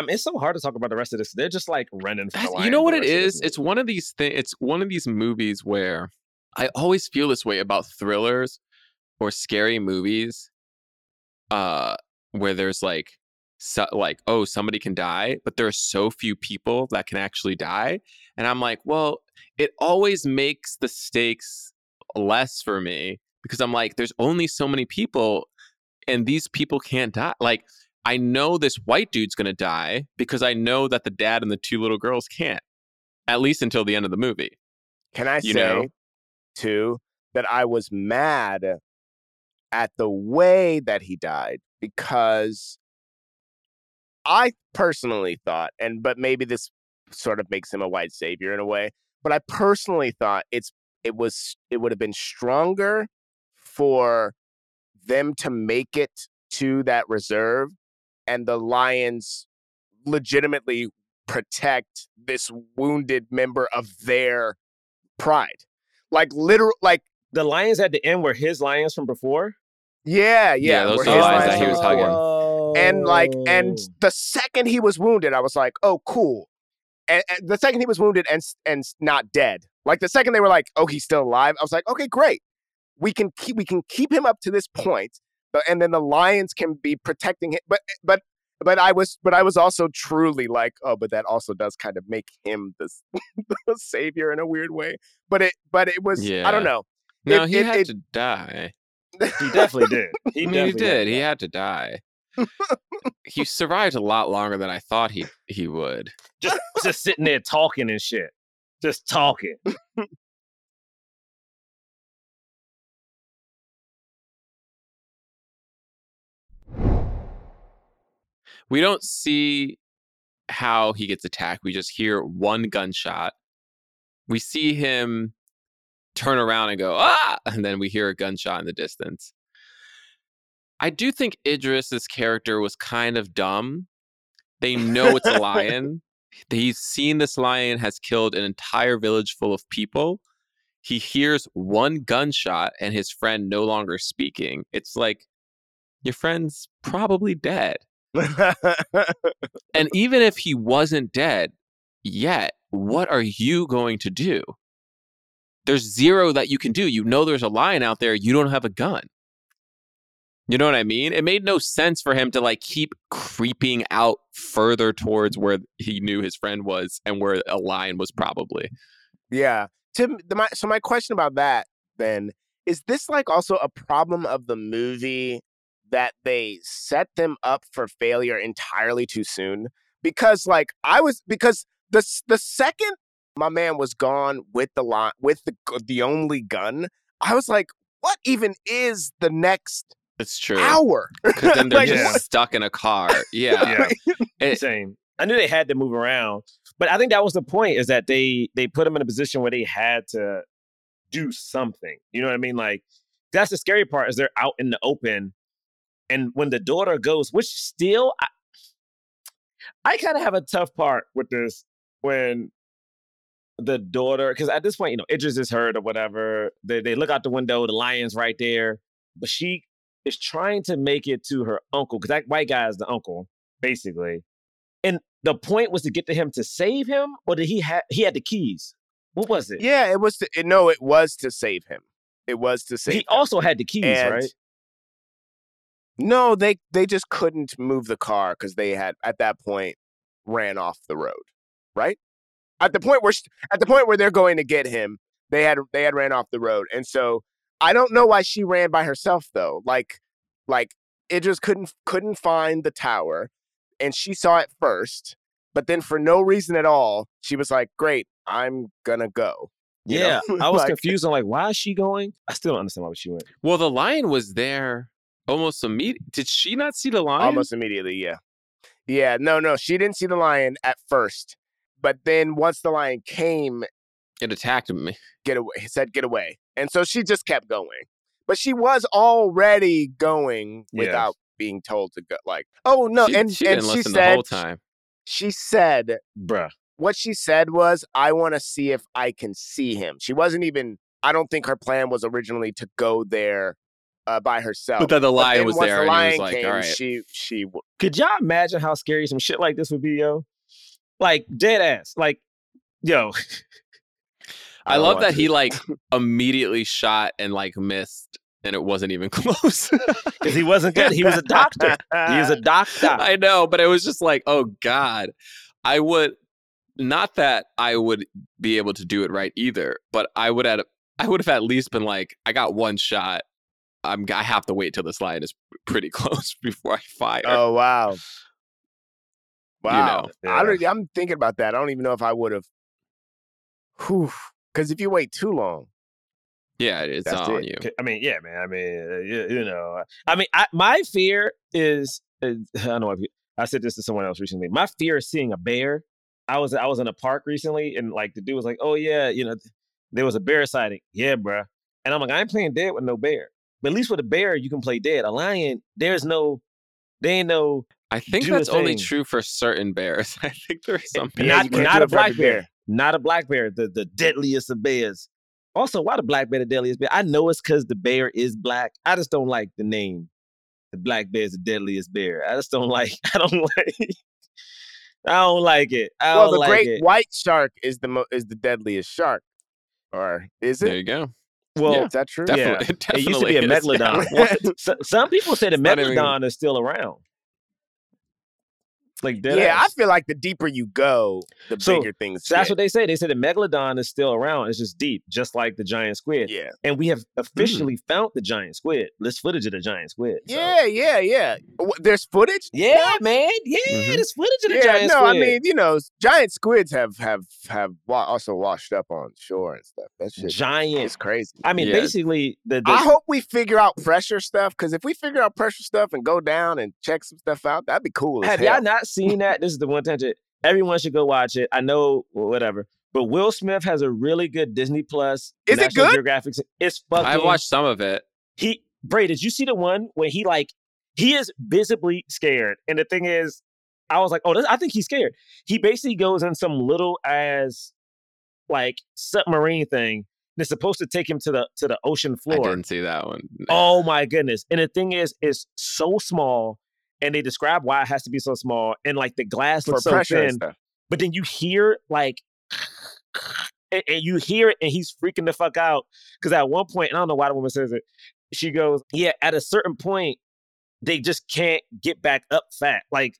mean, it's so hard to talk about the rest of this. They're just like running. You know what it rest of this is? It's one of these things. It's one of these movies where I always feel this way about thrillers or scary movies. uh where there's like so, like oh somebody can die but there are so few people that can actually die and i'm like well it always makes the stakes less for me because i'm like there's only so many people and these people can't die like i know this white dude's going to die because i know that the dad and the two little girls can't at least until the end of the movie Can I You say know? too that I was mad at the way that he died because I personally thought, and but maybe this sort of makes him a white savior in a way, but I personally thought it's it was it would have been stronger for them to make it to that reserve and the Lions legitimately protect this wounded member of their pride. Like literal like The lions at the end were his lions from before. yeah, yeah, Yeah, those were his lions lines that he was hugging. before. And like and the second he was wounded, I was like, "Oh, cool." And, and the second he was wounded and and s- not dead. Like the second they were like, "Oh, he's still alive." I was like, "Okay, great. We can keep we can keep him up to this point, but and then the lions can be protecting him." But but but I was but I was also truly like, "Oh, but that also does kind of make him the, the savior in a weird way." But it but it was I don't know. no It- he it- had it- to die he definitely did. He I mean, he did. that. He had to die. he survived a lot longer than I thought he he would. just just sitting there talking and shit, just talking. We don't see how he gets attacked. We just hear one gunshot. We see him turn around and go, ah, and then we hear a gunshot in the distance. I do think Idris's character was kind of dumb. They know it's a lion. He's seen this lion has killed an entire village full of people. He hears one gunshot and his friend no longer speaking. It's like your friend's probably dead. And even if he wasn't dead yet, what are you going to do? There's zero that you can do. You know there's a lion out there, you don't have a gun. You know what I mean? It made no sense for him to like keep creeping out further towards where he knew his friend was and where a lion was probably. Yeah. Tim, so my question about that then is this like also a problem of the movie that they set them up for failure entirely too soon? Because like I was because the the second my man was gone with the lot with the the only gun, I was like, what even is the next It's true. hour? Because then they're Like, just what- stuck in a car. Yeah. Yeah, It- same. I knew they had to move around, but I think that was the point: is that they they put them in a position where they had to do something. You know what I mean? Like that's the scary part is they're out in the open, and when the daughter goes, which still I, I kind of have a tough part with this when the daughter, because at this point, you know, Idris is hurt or whatever. They they look out the window, the lion's right there, but she is trying to make it to her uncle because that white guy is the uncle, basically. And the point was to get to him to save him, or did he have he had the keys? What was it? yeah, it was to, no, it was to save him. It was to save he him. also had the keys, And- right? No, they they just couldn't move the car because they had at that point ran off the road, right? At the mm. point where at the point where they're going to get him, they had they had ran off the road, and so I don't know why she ran by herself though. Like like Idris couldn't couldn't find the tower, and she saw it first, but then for no reason at all, she was like, "Great, I'm gonna go." you? Yeah, I was Like- confused. I'm like, why is she going? I still don't understand why she went. well, the lion was there almost immediately. Did she not see the lion? Almost immediately, yeah. Yeah, no, no, she didn't see the lion at first. But then once the lion came, It attacked me. get away, he said get away. And so she just kept going. But she was already going Yes. without being told to go like, "Oh no." she, and she and she said the whole time. she said Bruh. what she said was, "I want to see if I can see him." She wasn't even I don't think her plan was originally to go there uh, by herself. But then the lion then was once there, the and he lion was like, came, "All right." she she w- Could y'all imagine how scary some shit like this would be, yo? Like dead ass. Like, yo, I, don't love want that he like immediately shot and like missed and it wasn't even close. Because he wasn't good. He was a doctor. He was a doctor. I know, but it was just like, oh God, I would not that I would be able to do it right either, but I would have I would have at least been like, I got one shot. I'm I have to wait till this line is pretty close before I fire. Oh wow. Wow. know, I don't, I'm thinking about that. I don't even know if I would have. Because if you wait too long, yeah, it's that's on it. you. I mean, yeah, man. I mean, uh, you, you know, I mean, I, my fear is, is I don't know if you, I said this to someone else recently. My fear is seeing a bear. I was I was in a park recently, and like the dude was like, "Oh yeah, you know, there was a bear sighting." Yeah, bruh. And I'm like, I ain't playing dead with no bear. But at least with a bear, you can play dead. A lion, there's no, there ain't no, I think that's only true for certain bears. I think there are eh, some and bears. not can't a it for every black bear. bear. not a black bear, the the deadliest of bears. Also, why the black bear the deadliest bear? I know it's because the bear is black. I just don't like the name. The black bear is the deadliest bear. I just don't like. I don't like. I don't like it. I well, don't the like great it. white shark is the mo- is the deadliest shark, or is it? There you go. Well, Yeah, Is that true? Definitely, It definitely used to be a is. megalodon. Well, some people say the It's even- megalodon is still around. Like dead Yeah, I feel like the deeper you go, the So- bigger things. That's get. what they say. They say the megalodon is still around. It's just deep, just like the giant squid. Yeah. And we have officially found the giant squid. There's footage of the giant squid. so- Yeah, yeah, yeah. There's footage. Yeah, man. Yeah, Mhm. there's footage of the Yeah, giant no, squid. I mean, you know, giant squids have have have wa- also washed up on shore and stuff. That's just giant. is crazy. I mean, Yeah. basically, the, the I hope we figure out pressure stuff because if we figure out pressure stuff and go down and check some stuff out, that'd be cool. as have hell. y'all not seen that? This is the one tangent. Everyone should go watch it. I know, whatever. But Will Smith has a really good Disney Plus. Is it good? Geographic. It's fucking. I've watched some of it. He, Bray, did you see the one where he like he is visibly scared? And the thing is, I was like, oh, this, I think he's scared. He basically goes in some little as like submarine thing that's supposed to take him to the to the ocean floor. I floor. didn't see that one. Oh my goodness. And the thing is, it's so small. And they describe why it has to be so small. And like the glass for looks so thin. But then you hear like and, and you hear it and he's freaking the fuck out. Cause at one point, and I don't know why the woman says it, she goes, Yeah, at a certain point, they just can't get back up fat. Like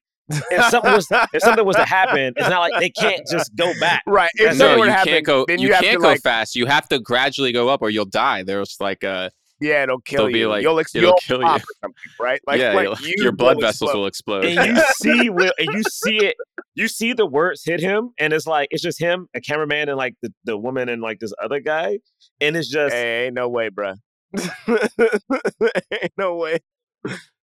if something was if something was to happen, it's not like they can't just go back. right. If no, you to happen, can't go. then You, you, can't to go like, fast. You have to gradually go up, or you'll die. There's like a yeah, it'll kill They'll be you. like- you'll ex- it'll you'll kill you. or something, right? Like, yeah, like you'll- your blood will vessels explode. will explode. And you see Will and you see it, you see the words hit him, and it's like it's just him, a cameraman, and like the, the woman and like this other guy. And it's just Hey, ain't no way, bruh. ain't no way.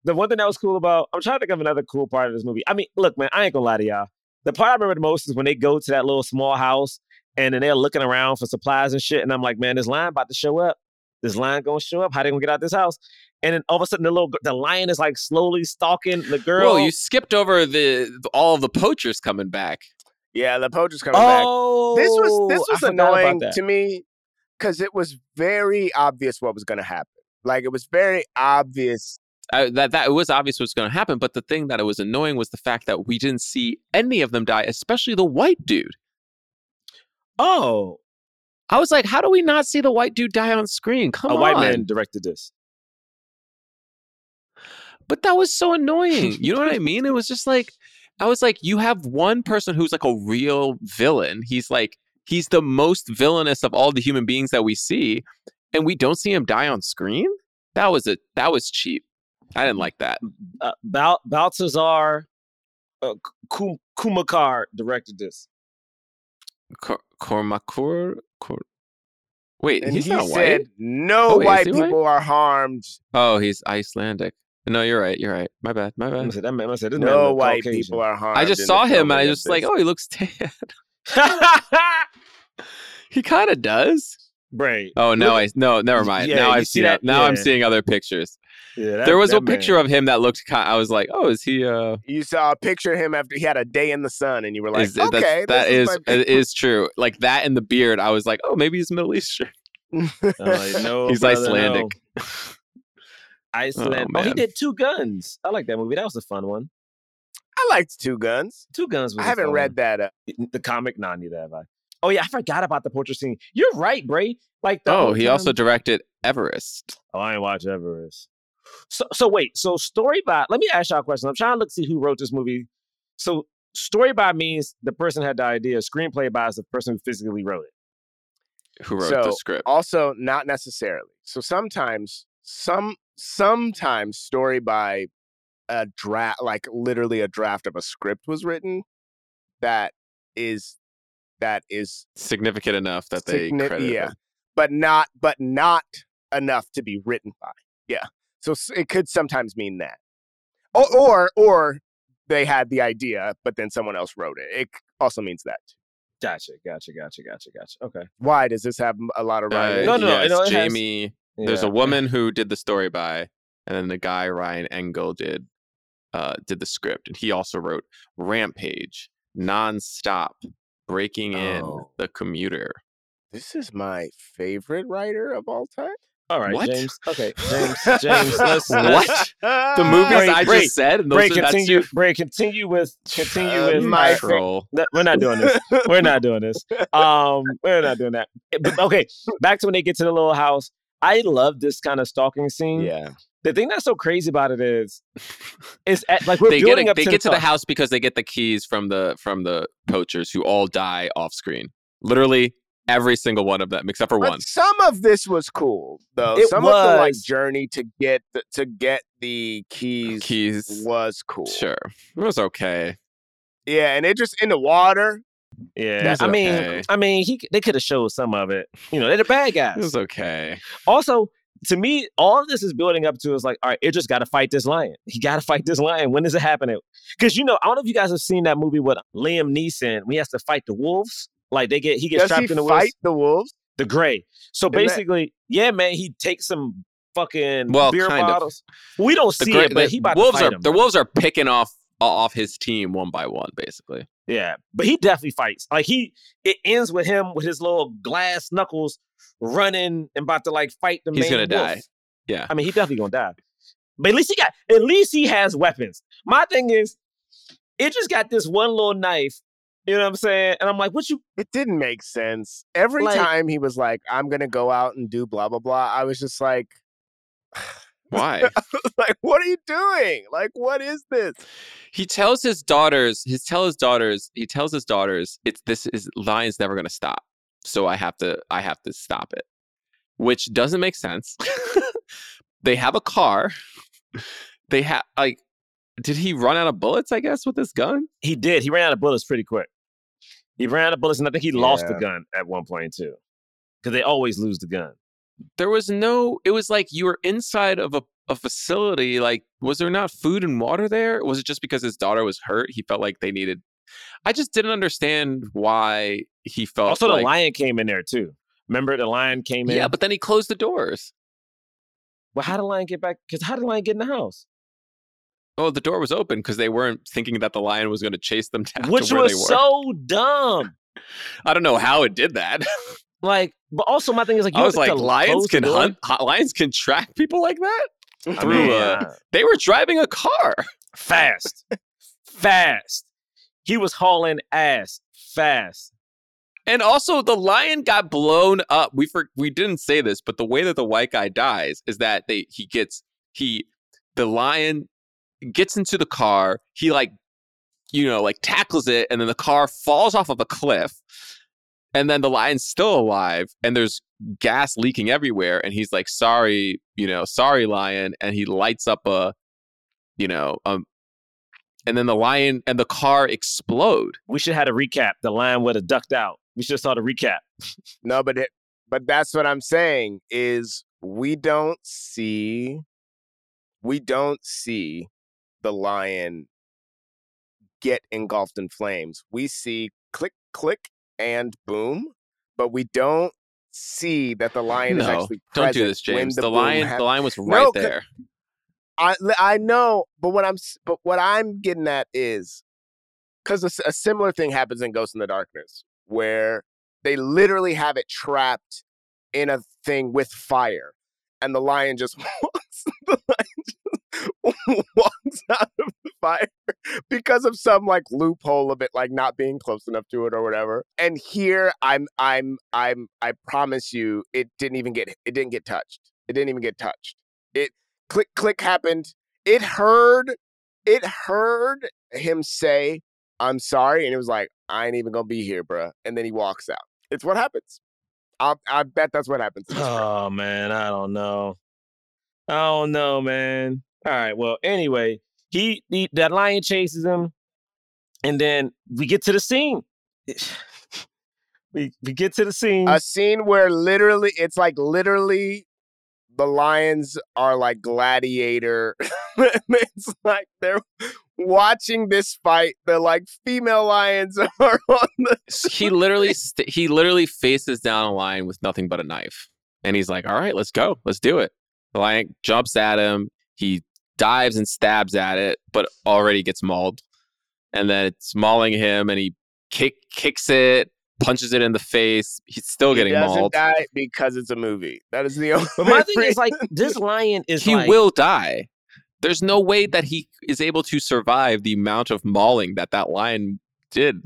the one thing that was cool about I'm trying to think of another cool part of this movie. I mean, look, man, I ain't gonna lie to y'all. The part I remember the most is when they go to that little small house and then they're looking around for supplies and shit. And I'm like, man, this lion about to show up. This lion gonna show up. How they gonna get out this house? And then all of a sudden, the little the lion is like slowly stalking the girl. Whoa, you skipped over the all of the poachers coming back. Yeah, the poacher's coming back. oh, This was this oh, was annoying to me because it was very obvious what was to happen. Like it was very obvious. I, that that it was obvious what's going to happen, but the thing that it was annoying was the fact that we didn't see any of them die, especially the white dude. Oh, I was like, how do we not see the white dude die on screen? Come a on, A white man directed this. But that was so annoying. You know what I mean? It was just like, I was like, you have one person who's like a real villain. He's like, he's the most villainous of all the human beings that we see, and we don't see him die on screen. That was a that was cheap. I didn't like that. Uh, Bal- Baltasar uh, Kum- Kumakar directed this. Kor- Kormakur. Kor- Wait, And he's he not said white. no Oh, wait, white he white? people are harmed. Oh, he's Icelandic. No, you're right. You're right. My bad. My I'm bad. say, that man, I'm say, this No look white Caucasian. people are harmed. I just saw him and I was just like, oh, he looks tan. he kind of does. Bray. Oh no, I no, never mind. Yeah, now I've see seen that? it. Now I'm seeing other pictures. Yeah, that- there was a that picture man. of him that looked kind. I was like, oh, is he? Uh, You saw a picture of him after he had a day in the sun, and you were like, is, that's- okay, that this is it is true. Like that and the beard. I was like, oh, maybe he's Middle Eastern. Like, no, he's brother, Icelandic. no. Iceland. Oh, he did Two Guns. I like that movie. That was a fun one. I liked Two Guns. Two Guns was. I a haven't fun read that. Uh, the comic. Nah, neither have I. Oh yeah, I forgot about the portrait scene. You're right, Bray. Like the Oh, whole he also directed Everest. Oh, I ain't watch Everest. So so wait, so story by let me ask y'all a question. I'm trying to look see who wrote this movie. So story by means the person had the idea. Screenplay by is the person who physically wrote it. Who wrote the script? Also, not necessarily. So sometimes, some sometimes story by a draft, like literally a draft of a script was written. That is that is Significant enough that they signi- credited yeah, him. but not but not enough to be written by. Yeah, so it could sometimes mean that, or or or they had the idea, but then someone else wrote it. It also means that. Gotcha, gotcha, gotcha, gotcha, gotcha. Okay. Why does this have m- a lot of Uh, writing? No, no, no, yes, no, it has- Jamie. There's a Yeah. woman who did the story by, and then the guy Ryan Engle did uh, did the script, and he also wrote Rampage, nonstop, breaking in Oh. the commuter. This is my favorite writer of all time. All right, What? James. Okay, James. James. Let's, let's What? The movies Bray, I Bray, just said, and those Bray, are, continue. your Bray, continue with. Continue Uh, with. my fa- troll. that- we're not doing this. We're not doing this. Um, we're not doing that. But okay, back to when they get to the little house. I love this kind of stalking scene. yeah. The thing that's so crazy about it is, is at, like we're they get building a- up they to get to the house because they get the keys from the from the poachers who all die off screen. Literally every single one of them, except for But one. some of this was cool though. It some of the like journey to get the, to get the keys, Keys. was cool. Sure, it was okay. Yeah, and it just in the water. Yeah, That's I mean. I mean, he they could have showed some of it. You know, they're the bad guys. It was okay. Also, to me, all of this is building up to is like, all right, Idris got to fight this lion. He got to fight this lion. When is it happening? Because you know, I don't know if you guys have seen that movie with Liam Neeson. when He has to fight the wolves. Like they get, he gets Does trapped he in the fight woods. the wolves? The Grey. So Isn't that- basically, yeah, man, he takes some fucking Well, beer kind of. bottles. We don't The, see gra- it, but the he about wolves to fight are him. the wolves are picking off off his team one by one, basically. Yeah, but he definitely fights. Like he, it ends with him with his little glass knuckles running and about to like fight the He's main gonna wolf. die. Yeah. I mean, he definitely gonna die. But at least he got, at least he has weapons. My thing is, it just got this one little knife. You know what I'm saying? And I'm like, what you? It didn't make sense. Every Like- time he was like, "I'm gonna go out and do blah blah blah," I was just like, Why? "Like, what are you doing? Like, what is this?" he tells his daughters. He tells his daughters. He tells his daughters, "It's this is lion's never gonna stop. So I have to. I have to stop it." Which doesn't make sense. they have a car. They have like. Did he run out of bullets? I guess with this gun. He did. He ran out of bullets pretty quick. He ran out of bullets, and I think he lost the gun at one point too, because they always lose the gun. There was no it was like you were inside of a, a facility like was there not food and water there was it just because his daughter was hurt he felt like they needed i just didn't understand why he felt also, like, the lion came in there too. Remember, the lion came in. yeah but then he closed the doors well, how did the lion get back? Because how did the lion get in the house? oh the door was open because they weren't thinking that the lion was going to chase them down Which to where was they were so dumb. i don't know how it did that Like, but also my thing is like, you i was like lions can hunt hu- lions can track people like that I through mean, uh, uh, they were driving a car fast, fast. He was hauling ass fast. And also, the lion got blown up. We for, we didn't say this, but the way that the white guy dies is that they he gets he the lion gets into the car. He like you know like tackles it, and then the car falls off of a cliff. And then the lion's still alive, and there's gas leaking everywhere. And he's like, "Sorry, you know, sorry, lion." And he lights up a, you know, um, and then the lion and the car explode. We should have had a recap. The lion would have ducked out. We should have saw the recap. No, but it, but that's what I'm saying is we don't see, we don't see the lion get engulfed in flames. We see click, click, and boom, but we don't see that the lion is no, actually don't do this, James. The, boom lion, the lion was right No, there. I I know, but what I'm but what I'm getting at is because a similar thing happens in Ghost in the Darkness, where they literally have it trapped in a thing with fire, and the lion just walks. The lion just walks out of the fire because of some like loophole of it, like not being close enough to it or whatever. And here, I'm, I'm, I'm, I promise you, it didn't even get, it didn't get touched. It didn't even get touched. It click, click happened. It heard, it heard him say, "I'm sorry," and it was like, "I ain't even gonna be here, bruh. And then he walks out. It's what happens. I, I bet that's what happens. Oh man, I don't know. I don't know, man. All right. Well, anyway, he, he that lion chases him, and then we get to the scene. we we get to the scene. a scene where literally it's like literally the lions are like gladiator it's like they're watching this fight the like female lions are on the he literally st- he literally faces down a lion with nothing but a knife. And he's like all right let's go. Let's do it. The lion jumps at him. He dives and stabs at it but already gets mauled. And then it's mauling him and he kick kicks it punches it in the face. He's still he getting doesn't mauled. die because it's a movie. That is the only but my thing is like this lion is he like, will die there's no way that he is able to survive the amount of mauling that that lion did.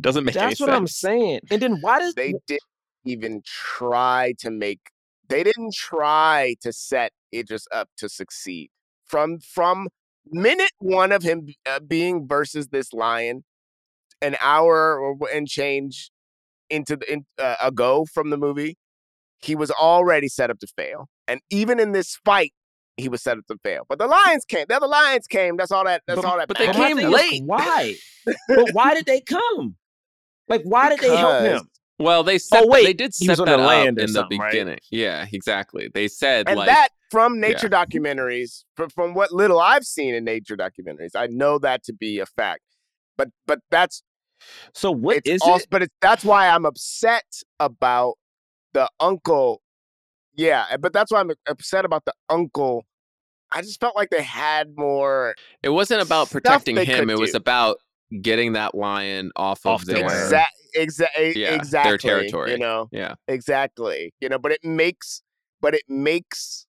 Doesn't make any That's what I'm saying. And then why does they didn't even try to make they didn't try to set Idris up to succeed. From from minute one of him uh, being versus this lion an hour or and change into the in, uh, ago from the movie he was already set up to fail. And even in this fight he was set up to fail but the lions came the other lions came that's all that that's But- all that but they But my matters. came late. Why? but why did they come? Like, why did they help him? Well, they said Oh, wait, they did he set the that up land or in the something, right? beginning. Yeah, exactly. They said and like that from nature documentaries from, from what little i've seen in nature documentaries i know that to be a fact but but that's So what it's is also, it? but it's that's why i'm upset about the uncle yeah eh, but that's why i'm upset about the uncle i just felt like they had more it wasn't about protecting him. It was do. about getting that lion off, Off of their exact exa- Yeah, their territory. you know yeah. exactly you know but it makes but it makes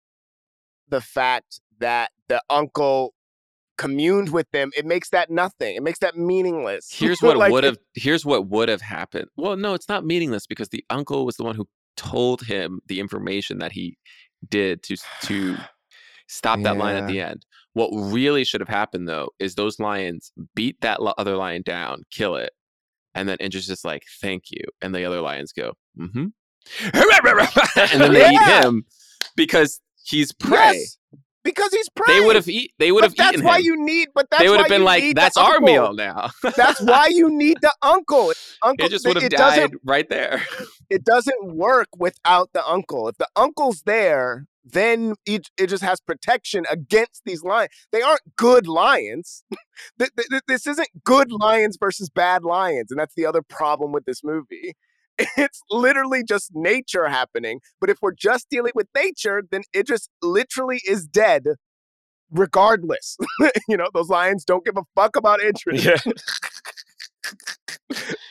the fact that the uncle communed with them it makes that nothing it makes that meaningless Here's what Like, would have here's what would have happened. Well, no, it's not meaningless because the uncle was the one who told him the information that he did to to stop that lion at the end. What really should have happened though is those lions beat that lo- other lion down, kill it, and then Idris just like, "Thank you," and the other lions go, "Mm-hmm," and then they Yeah. eat him because he's prey. yes, because he's prey They would have eat. They would have that's why him. you need but that's they would why have been you like, need "That's our meal now." that's why you need the uncle uncle it just would have died right there. it doesn't work without the uncle. If the uncle's there, then it, it just has protection against these lions. They aren't good lions. Th- th- th- this isn't good lions versus bad lions. And that's the other problem with this movie. It's literally just nature happening. But if we're just dealing with nature, then it just literally is dead regardless. you know, those lions don't give a fuck about Idris. Yeah,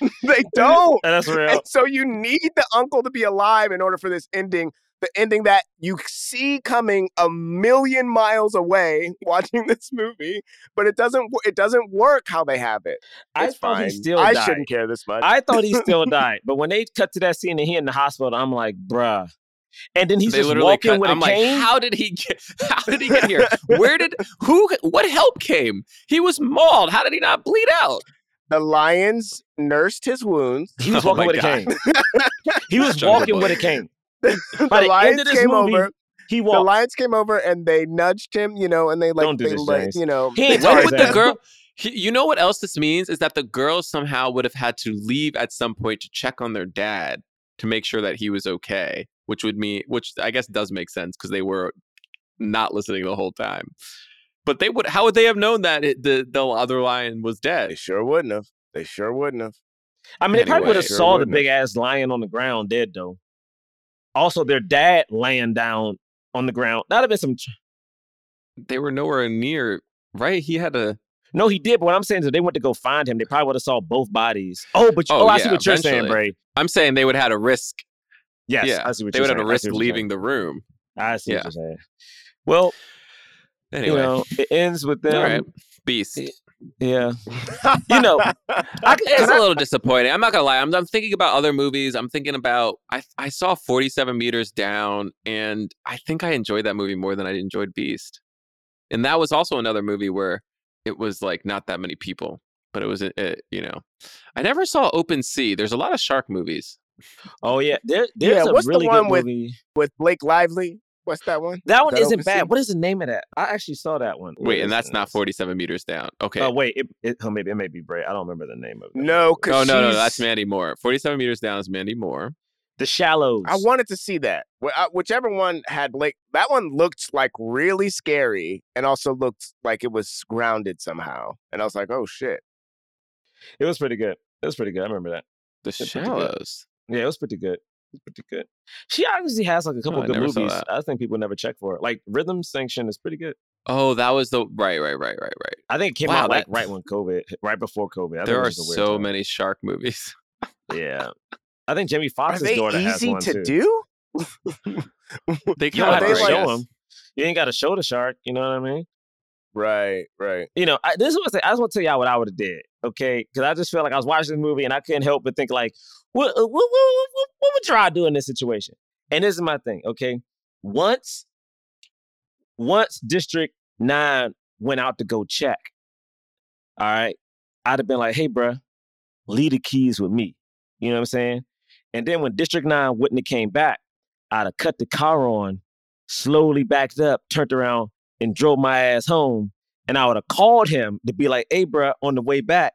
they don't. and that's real. And so you need the uncle to be alive in order for this ending, the ending that you see coming a million miles away watching this movie, but it doesn't it doesn't work how they have it. I It's thought fine. he still I died. shouldn't care this much. I thought he still died, but when they cut to that scene and he in the hospital, I'm like, bruh. And then he's they just literally walking cut, with a I'm like, cane. how did he get? How did he get here? Where did who? What help came? He was mauled. How did he not bleed out? the lions nursed his wounds. he was Oh walking my with a cane. He was walking with a cane. the By the end lions of this came movie, over. He The lions came over and they nudged him, you know, and they like Don't do they this, like, James. you know, He ain't What would the girl? He, you know what else this means is that the girl somehow would have had to leave at some point to check on their dad to make sure that he was okay, which would mean, which I guess does make sense because they were not listening the whole time. But they would. How would they have known that it, the the other lion was they dead? sure wouldn't have. They sure wouldn't have. I mean, they probably would have Sure saw the wouldn't have. big ass lion on the ground dead though. Also, their dad laying down on the ground. That'd have been some. They were nowhere near. Right? He had a. No, he did. But what I'm saying is, if they went to go find him, they probably would have saw both bodies. Oh, but you, Oh, oh, I see yeah, what you're saying. Bray. I'm saying they would have had a risk. Yes, yeah, I see what they you're saying. They would have a risk leaving the room. I see Yeah. what you're saying. Well, Anyway, you know, it ends with them. all right, Beast. Yeah. You know, I, It's a little disappointing. I'm not gonna lie. I'm, I'm thinking about other movies. I'm thinking about I I saw 47 meters down, and I think I enjoyed that movie more than I enjoyed Beast. And that was also another movie where it was like not that many people, but it was uh, uh, you know, I never saw Open Sea. There's a lot of shark movies. oh yeah, there, there's Yeah, a what's the really one good with- movie. with Blake Lively. What's that one? That one that isn't bad. Sea? What is the name of that? I actually saw that one. Wait, and that's not 47 meters down. Okay. Oh wait, it, it oh, maybe it may be Bray. I don't remember the name of it. No, oh because no, no, that's Mandy Moore. 47 meters down is Mandy Moore. The Shallows. I wanted to see that. Uh, Whichever one had Blake, that one looked like really scary, and also looked like it was grounded somehow. And I was like, oh shit. It was pretty good. It was pretty good. I remember that. The. Shallows. Yeah, it was pretty good. It was pretty good. She obviously has like a couple Oh, I good never movies. I think people never check for it. Like Rhythm Section is pretty good. Oh, that was the right, right, right, right, right. I think it came Wow, out like right when COVID, right before COVID. I There it are was just a weird so time. many shark movies. Yeah, I think Jamie Are Foxx's they daughter has easy one to too. do? They You kind don't of have they to like- show them. You ain't got to show the shark. You know what I mean? Right, right. you know, I, this is what I, say, I just want to tell y'all what I would have did, okay? Because I just felt like I was watching this movie and I couldn't help but think like, what, uh, what, what, what, what, would Gerard do in this situation? And this is my thing, okay? Once, once District Nine went out to go check, all right, I'd have been like, hey, bruh, leave the keys with me. You know what I'm saying? And then when District Nine wouldn't have came back, I'd have cut the car on, slowly backed up, turned around, and drove my ass home and I would have called him to be like, hey, bruh, on the way back,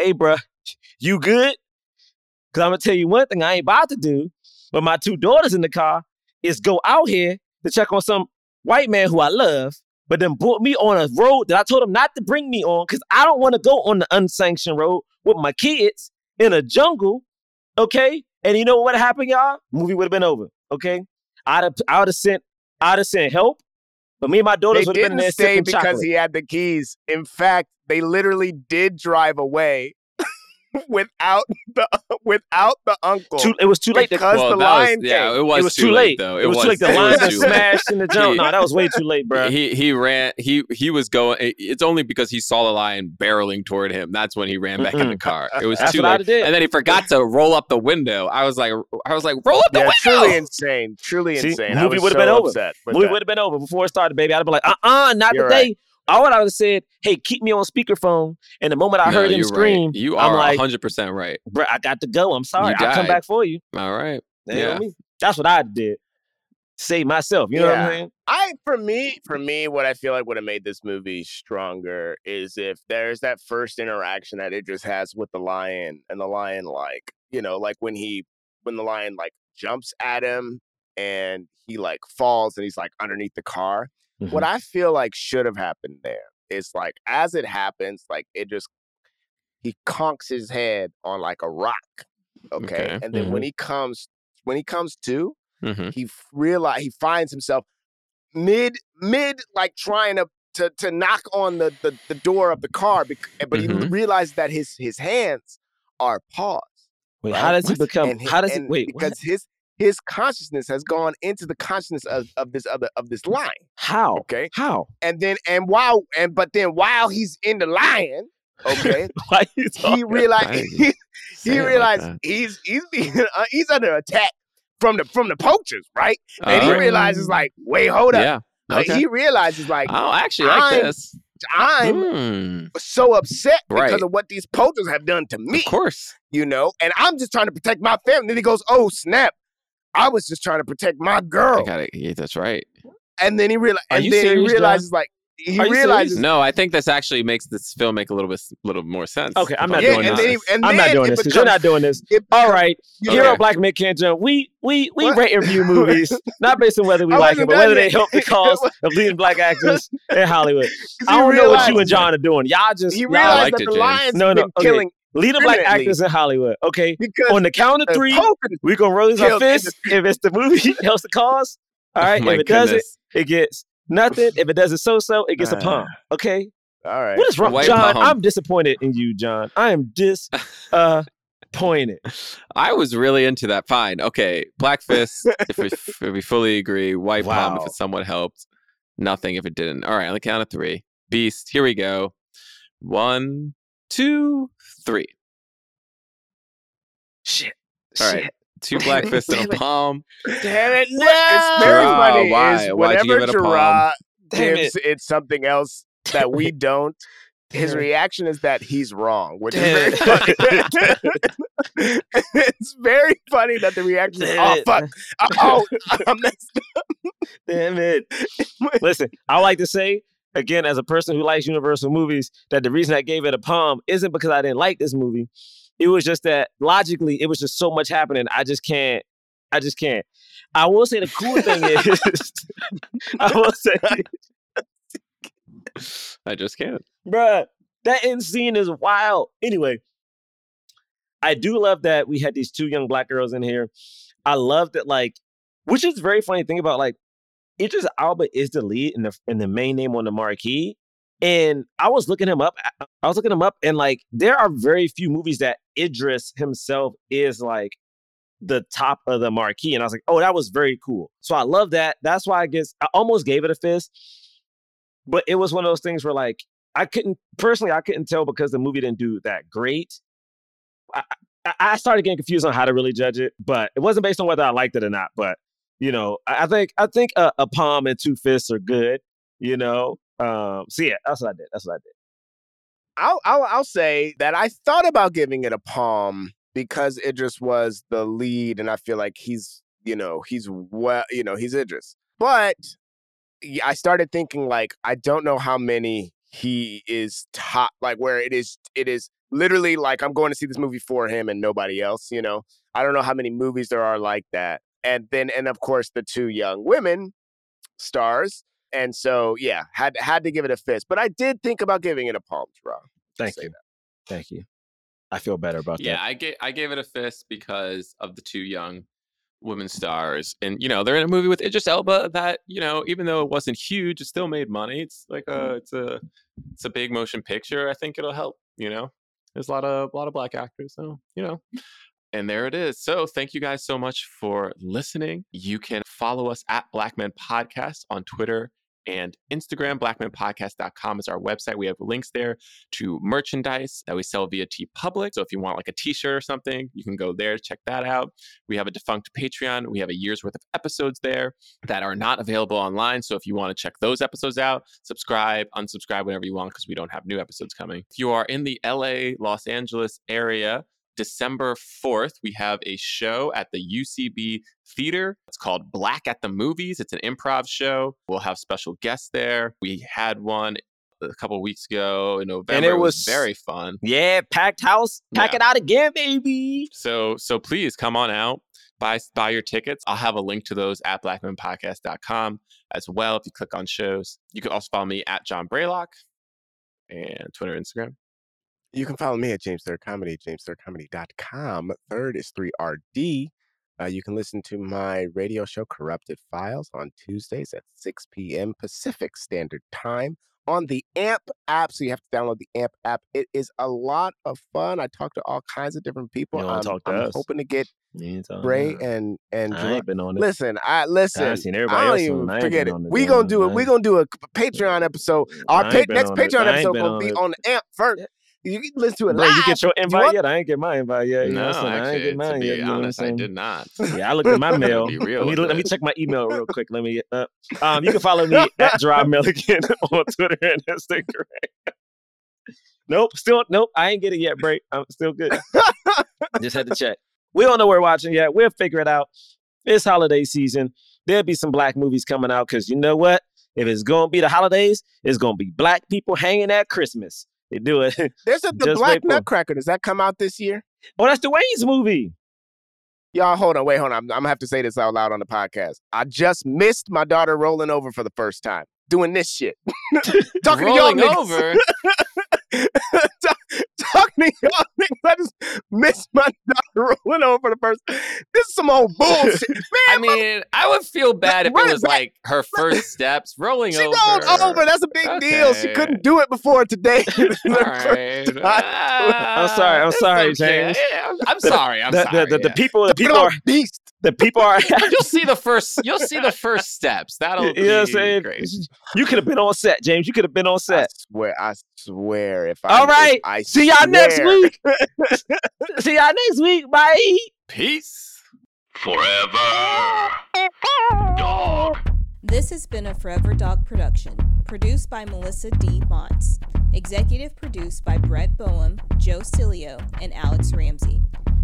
hey, bruh, you good? Because I'm going to tell you one thing I ain't about to do but my two daughters in the car is go out here to check on some white man who I love, but then brought me on a road that I told him not to bring me on because I don't want to go on the unsanctioned road with my kids in a jungle, okay? And you know what happened, y'all? Movie would have been over, okay? I'd have, I would have sent, I'd have sent help, but me and my daughters would have been there stay because chocolate. he had the keys. In fact, they literally did drive away without the without the uncle. Too, it was too late. To, Because well, the that was, lion yeah, it was, it was too, too late. though. It, was, too late. The it line was got smashed in the jump. No, that was way too late, bro. He he ran. He he was going. It's only because he saw the lion barreling toward him. That's when he ran back in the car. It was That's too late. And then he forgot to roll up the window. I was like, I was like, roll up the Yeah, window. truly insane. Truly See, insane. I movie would've so been over. upset with Movie would have been over before it started, baby. I'd have been like, uh uh not You're today. right. I would have said, hey, keep me on speakerphone. And the moment I No, heard him scream, Right. You I'm are like, hundred percent right. bro, I got to go. I'm sorry. I'll come back for you. All right. You Yeah. what I mean? That's what I did. Save myself. You know what I'm Yeah. saying? I for me, for me, what I feel like would have made this movie stronger is if there's that first interaction that Idris has with the lion, and the lion, like, you know, like when he when the lion like jumps at him and he like falls and he's like underneath the car. Mm-hmm. What I feel like should have happened there is like as it happens, like it just he conks his head on like a rock. Okay. Okay. And then when he comes when he comes to, hmm he realize he finds himself mid mid like trying to to, to knock on the, the the door of the car bec- but he Mhm. realizes that his his hands are paws Wait, right? how does he become? How does he? Wait, what? because his his consciousness has gone into the consciousness of, of this other of this lion How? okay How? and then and while and but then while he's in the lion okay he realized he, he realized that. he's he's being uh, he's under attack from the from the poachers right and he All right. realizes like wait hold up Yeah. Like, Okay. he realizes like oh, actually like I'm- this. I'm Hmm, so upset because Right. of what these poachers have done to me, Of course. you know, and I'm just trying to protect my family. Then he goes, "Oh snap! I was just trying to protect my I girl." got it. Yeah, that's right. And then he realizes, Are and you then serious, he John? like he Are serious? realizes. No, I think this actually makes this film make a little bit, little more sense. Okay, I'm not Yeah, doing and this. then, he, and I'm not doing this because you're not doing this. it becomes- right, you Hero know, Black Men Can't Jump. We we we What? rate and review movies not based on whether we like it, but done whether they help the cause of leading black actors in Hollywood. 'cause I don't know what you and John are doing. Y'all just He y'all realized liked that it, the James. lions No, no, been okay. killing leading black Permanently. actors in Hollywood. Okay, because on the count of three, poachers we gonna raise our killed fists if it's the movie helps the cause. All right, Oh if it doesn't, goodness. it gets nothing. If it doesn't so-so, it gets a Ah. palm. Okay, All right. what is wrong, White John? palm. I'm disappointed in you, John. I am dis. Uh, Point it. I was really into that. Fine. Okay. Black Fist, if we, if we fully agree. White Palm, if Wow. it somewhat helped. Nothing if it didn't. All right. On the count of three. Beast, here we go. One, two, three. Shit. All right. Shit. Two Black Fists and a palm. Damn it! It's very Gerard, funny. why? Is Why'd you whenever give it a palm? Gives it. something else that we don't, his reaction is that he's wrong, which is Damn very funny. it's very funny that the reaction is, oh, Damn "Oh it. fuck! Oh, I'm messed Damn it. Listen, I like to say, again, as a person who likes Universal movies, that the reason I gave it a palm isn't because I didn't like this movie. It was just that logically, it was just so much happening. I just can't. I just can't. I will say the cool thing is, I will say, I just can't. bruh, that end scene is wild. Anyway, I do love that we had these two young black girls in here. I love that, like, which is very funny thing about like Idris Elba is the lead and the and the main name on the marquee. And I was looking him up. I- was looking him up, and like there are very few movies that Idris himself is like the top of the marquee. And I was like, oh, that was very cool. So I love that. That's why I guess I almost gave it a fist. But it was one of those things where like I couldn't personally I couldn't tell because the movie didn't do that great. I, I started getting confused on how to really judge it, but it wasn't based on whether I liked it or not. But you know, I, think I think a, a palm and two fists are good. You know, um, so yeah, that's what I did. That's what I did. I'll, I'll I'll say that I thought about giving it a palm because Idris was the lead, and I feel like he's you know he's well you know he's Idris, but I started thinking like I don't know how many he is top like where it is it is literally like I'm going to see this movie for him and nobody else. You know I don't know how many movies there are like that, and then and of course the two young women stars. And so, yeah, had had to give it a fist, but I did think about giving it a palm, Rob. Thank say you. Thank you. I feel better about Yeah, that. I gave I gave it a fist because of the two young women stars, and you know they're in a movie with Idris Elba that you know even though it wasn't huge, it still made money. It's like mm. a it's a it's a big motion picture. I think it'll help. You know, there's a lot of a lot of black actors, so you know. And there it is. So thank you guys so much for listening. You can follow us at Black Men Podcast on Twitter and Instagram. Blackmenpodcast.com is our website. We have links there to merchandise that we sell via TeePublic. So if you want like a t-shirt or something, you can go there, check that out. We have a defunct Patreon. We have a year's worth of episodes there that are not available online. So if you want to check those episodes out, subscribe, unsubscribe whenever you want because we don't have new episodes coming. If you are in the LA, Los Angeles area, December 4th, we have a show at the UCB Theater. It's called Black at the Movies. It's an improv show. We'll have special guests there. We had one a couple weeks ago in November. And it was was- very fun. Yeah, packed house. Pack Yeah. it out again, baby. So so please come on out, buy buy your tickets. I'll have a link to those at blackmenpodcast.com as well. If you click on shows, you can also follow me at John Braylock and Twitter, Instagram. You can follow me at James Third Comedy, jamesthirdcomedy.com. Third is 3RD. Uh, you can listen to my radio show, Corrupted Files, on Tuesdays at 6 p.m. Pacific Standard Time on the AMP app. So you have to download the AMP app. It is a lot of fun. I talk to all kinds of different people. I'm, to I'm hoping to get Bray and and I ain't been on it. Listen, I listen. I seen I everybody don't else even. I forget it. We gonna do it. We gonna do a Patreon episode. Our pa- next. Patreon episode gonna on be it. on AMP first. You can listen to it Bro, live. you get your invite want- yet? I ain't get my invite yet. You know no, what I'm saying? I ain't actually, get to mine be yet. You know I'm honest, I did not. Yeah, I looked at my mail. Be let real me let me check my email real quick. Let me. Uh, um, you can follow me at Gerard Milligan on Twitter and Instagram. nope, still nope. I ain't get it yet, Bray. I'm still good. Just had to check. We don't know we're watching yet. We'll figure it out. It's holiday season. There'll be some black movies coming out because you know what? If it's gonna be the holidays, it's gonna be black people hanging at Christmas. They do it. There's a the Black Nutcracker. Does that come out this year? oh, that's the Wayne's movie. Y'all, hold on, wait, hold on. I'm, I'm gonna have to say this out loud on the podcast. I just missed my daughter rolling over for the first time, doing this shit. Talking Rolling to y'all niggas. over. Talk- Talking to y'all niggas. I just missed my daughter rolling over the person. This is some old bullshit. Man, I mean, I would feel bad if it it was back. like her first steps rolling she over. She rolled over. That's a big deal. She couldn't do it before today. All right. Ah, I'm sorry, I'm sorry, okay. James. Yeah, I'm, I'm sorry. I'm the, sorry. the, the, the yeah. people, the Put people are, beast. The people are. You'll see the first. You'll see the first steps. That'll you know what I'm saying? great. You could have been on set, James. You could have been on set. I set. swear, I swear. If I All right. if I See y'all next week. See y'all next week. Bye. Peace. Forever. Dog. This has been a Forever Dog production, produced by Melissa D. Montz, executive produced by Brett Boehm, Joe Cilio, and Alex Ramsey.